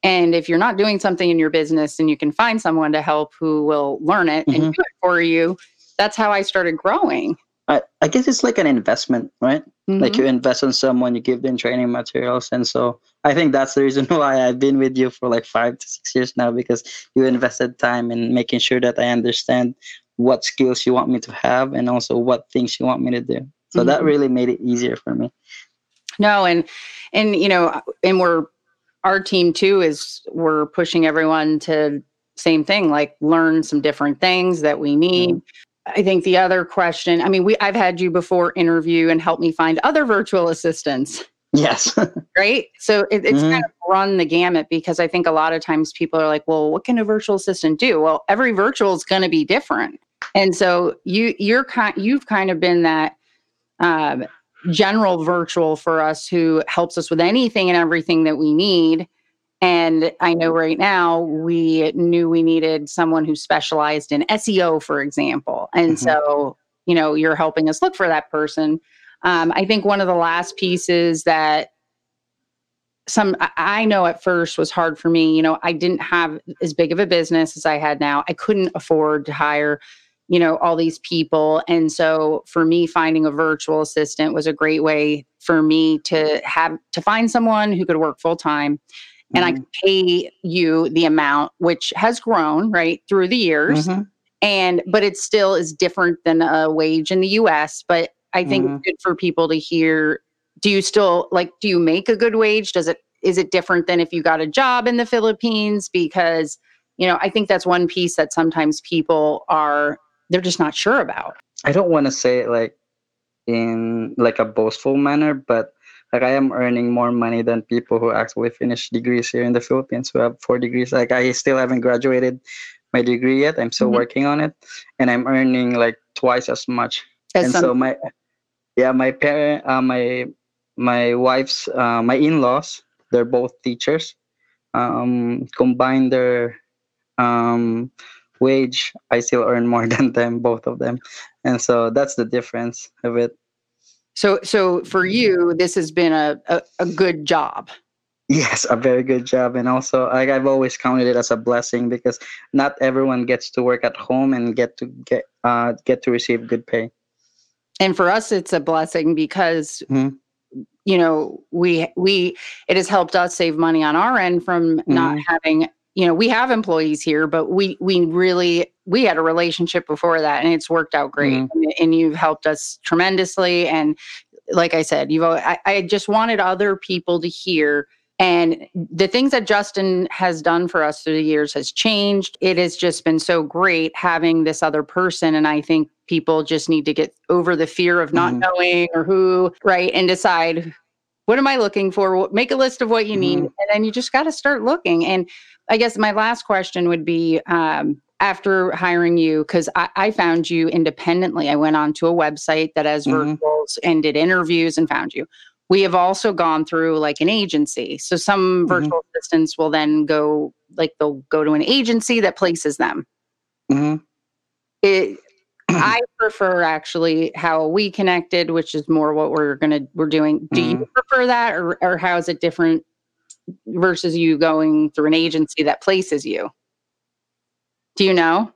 And if you're not doing something in your business and you can find someone to help who will learn it mm-hmm. and do it for you, that's how I started growing. I, I guess it's like an investment, right? Mm-hmm. Like you invest in someone, you give them training materials. And so I think that's the reason (laughs) why I've been with you for like five to six years now because you invested time in making sure that I understand what skills you want me to have and also what things you want me to do. So mm-hmm. that really made it easier for me. No, and and you know, and we're our team too is we're pushing everyone to same thing like learn some different things that we need mm-hmm. I think the other question, I mean, we I've had you before interview and help me find other virtual assistants. Yes. (laughs) right. So it, it's mm-hmm. kind of run the gamut because I think a lot of times people are like, well, what can a virtual assistant do? Well, every virtual is going to be different. And so you you're kind you've kind of been that um, general virtual for us who helps us with anything and everything that we need. And I know right now we knew we needed someone who specialized in SEO, for example. And mm-hmm. so, you know, you're helping us look for that person. Um, I think one of the last pieces that some I know at first was hard for me. You know, I didn't have as big of a business as I had now. I couldn't afford to hire, you know, all these people. And so for me, finding a virtual assistant was a great way for me to have to find someone who could work full time and mm-hmm. I pay you the amount, which has grown right through the years. Mm-hmm. And but it still is different than a wage in the US. But I think mm-hmm. it's good for people to hear. Do you still like do you make a good wage? Does it is it different than if you got a job in the Philippines? Because, you know, I think that's one piece that sometimes people are they're just not sure about. I don't want to say it like in like a boastful manner, but like I am earning more money than people who actually finish degrees here in the Philippines who have four degrees. Like I still haven't graduated my degree yet. I'm still mm-hmm. working on it, and I'm earning like twice as much. As and some- so my yeah, my parent, uh, my my wife's, uh, my in-laws, they're both teachers. Um, combine their um, wage, I still earn more (laughs) than them, both of them, and so that's the difference of it. So, so for you, this has been a, a, a good job. Yes, a very good job. And also, like, I've always counted it as a blessing because not everyone gets to work at home and get to get uh, get to receive good pay. And for us, it's a blessing because mm-hmm. you know we we it has helped us save money on our end from mm-hmm. not having you know we have employees here but we we really we had a relationship before that and it's worked out great mm-hmm. and, and, you've helped us tremendously and like i said you've I, I just wanted other people to hear and the things that justin has done for us through the years has changed it has just been so great having this other person and i think people just need to get over the fear of not mm-hmm. knowing or who right and decide what am i looking for make a list of what you need mm-hmm. and then you just got to start looking and I guess my last question would be um, after hiring you, because I, I found you independently, I went onto a website that has Mhm. virtuals and did interviews and found you. We have also gone through like an agency. So some Mhm. virtual assistants will then go, like, they'll go to an agency that places them. hmm It, I (clears throat) prefer actually how we connected, which is more what we're gonna we're doing. Do you prefer that, or or how is it different versus you going through an agency that places you? Do you know?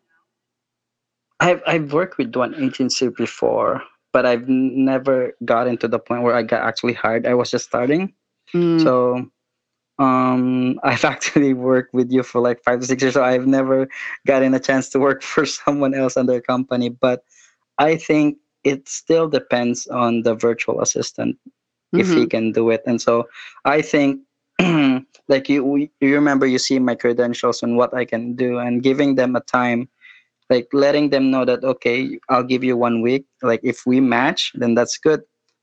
I've I've worked with one agency before, but I've never gotten to the point where I got actually hired. I was just starting, Mm, so um, I've (laughs) actually worked with you for like five to six years. So I've never gotten a chance to work (laughs) for someone else under a company. But I think it still depends on the virtual assistant if he mhm. can do it. And so I think, (clears throat) like you, we- you remember, you see my credentials and what I can do, and giving them a time, like letting them know that okay, I'll give you one week. Like if we match, then that's good.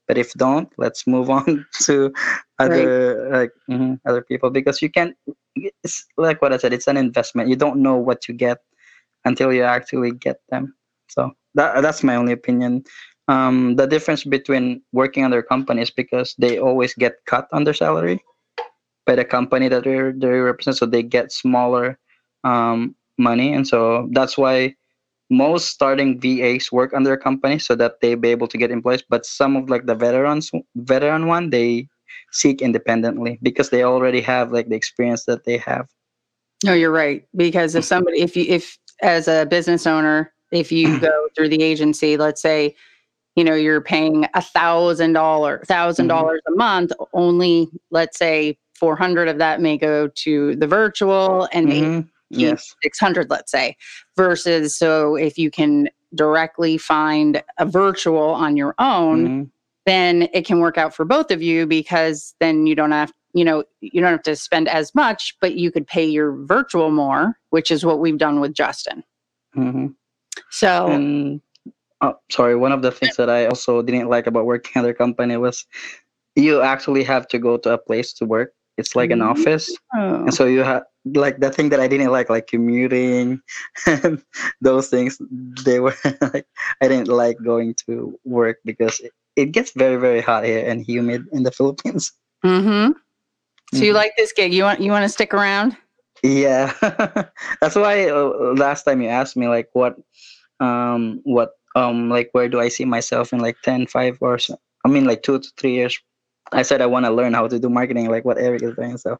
But if don't, let's move on (laughs) to other like mhm, other people because you can't. It's like what I said. It's an investment. You don't know what you get until you actually get them. So that that's my only opinion um, the difference between working under companies because they always get cut on their salary by the company that they they represent, so they get smaller um, money, and so that's why most starting VAs work under a company so that they be able to get employees. But some of like the veterans, veteran one, they seek independently because they already have like the experience that they have. No, you're right. Because if somebody, if you, if as a business owner, if you (clears throat) go through the agency, let's say, you know, you're paying a thousand dollar, thousand dollars a month, only let's say 400 of that may go to the virtual and maybe Mhm. Yes. 600 let's say versus so if you can directly find a virtual on your own Mhm. then it can work out for both of you because then you don't have you know you don't have to spend as much but you could pay your virtual more which is what we've done with justin Mhm. so And oh, sorry, one of the things that I also didn't like about working at a company was you actually have to go to a place to work. It's like an Mm. office, oh, and so you have like the thing that I didn't like, like commuting and (laughs) those things. They were (laughs) like I didn't like going to work because it, it gets very very hot here and humid in the Philippines. mhm. so you Mhm. like this gig you want you want to stick around Yeah, (laughs) that's why uh, last time you asked me like what, um, what, um, like where do I see myself in like 10, 5 or so, I mean like two to three years. I said I want to learn how to do marketing, like what Eric is doing. So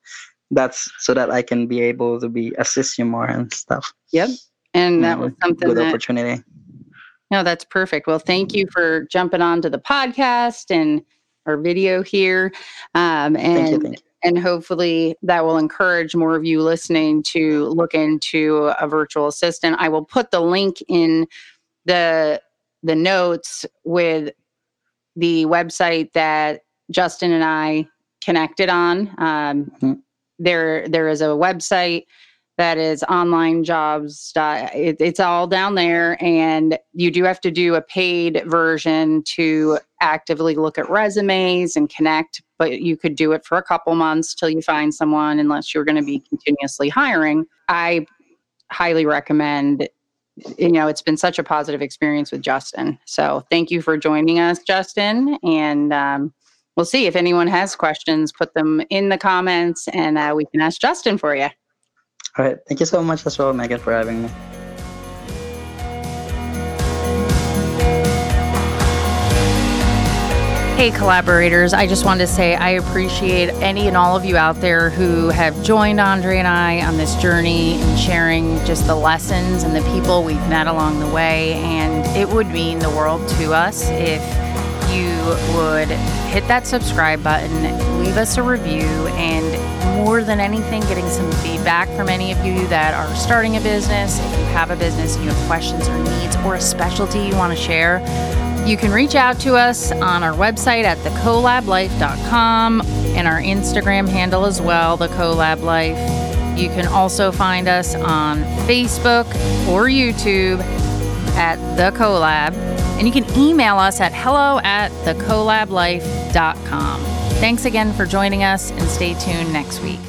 that's so that I can be able to be assist you more and stuff. yep and that was Mhm. something Good that opportunity. No, that's perfect. Well, thank you for jumping onto the podcast and our video here. Um, Thank you. and Thank you. and hopefully that will encourage more of you listening to look into a virtual assistant. I will put the link in the the notes with the website that Justin and I connected on. Um, Mhm. There there is a website that is online jobs it, it's all down there and you do have to do a paid version to actively look at resumes and connect but you could do it for a couple months till you find someone unless you're going to be continuously hiring. I highly recommend you know it's been such a positive experience with justin. So thank you for joining us justin and um, we'll see if anyone has questions put them in the comments and uh, we can ask justin for you All right. Thank you so much as well, Megan, for having me. Hey, collaborators, I just wanted to say I appreciate any and all of you out there who have joined Andre and I on this journey and sharing just the lessons and the people we've met along the way. And it would mean the world to us if you would hit that subscribe button, leave us a review, and more than anything, getting some feedback from any of you that are starting a business. If you have a business, and you have questions or needs, or a specialty you want to share, you can reach out to us on our website at thecolablife.com and our Instagram handle as well, the Colab Life. You can also find us on Facebook or YouTube at the Colab, and you can email us at hello at thecolablife.com. Thanks again for joining us, and stay tuned next week.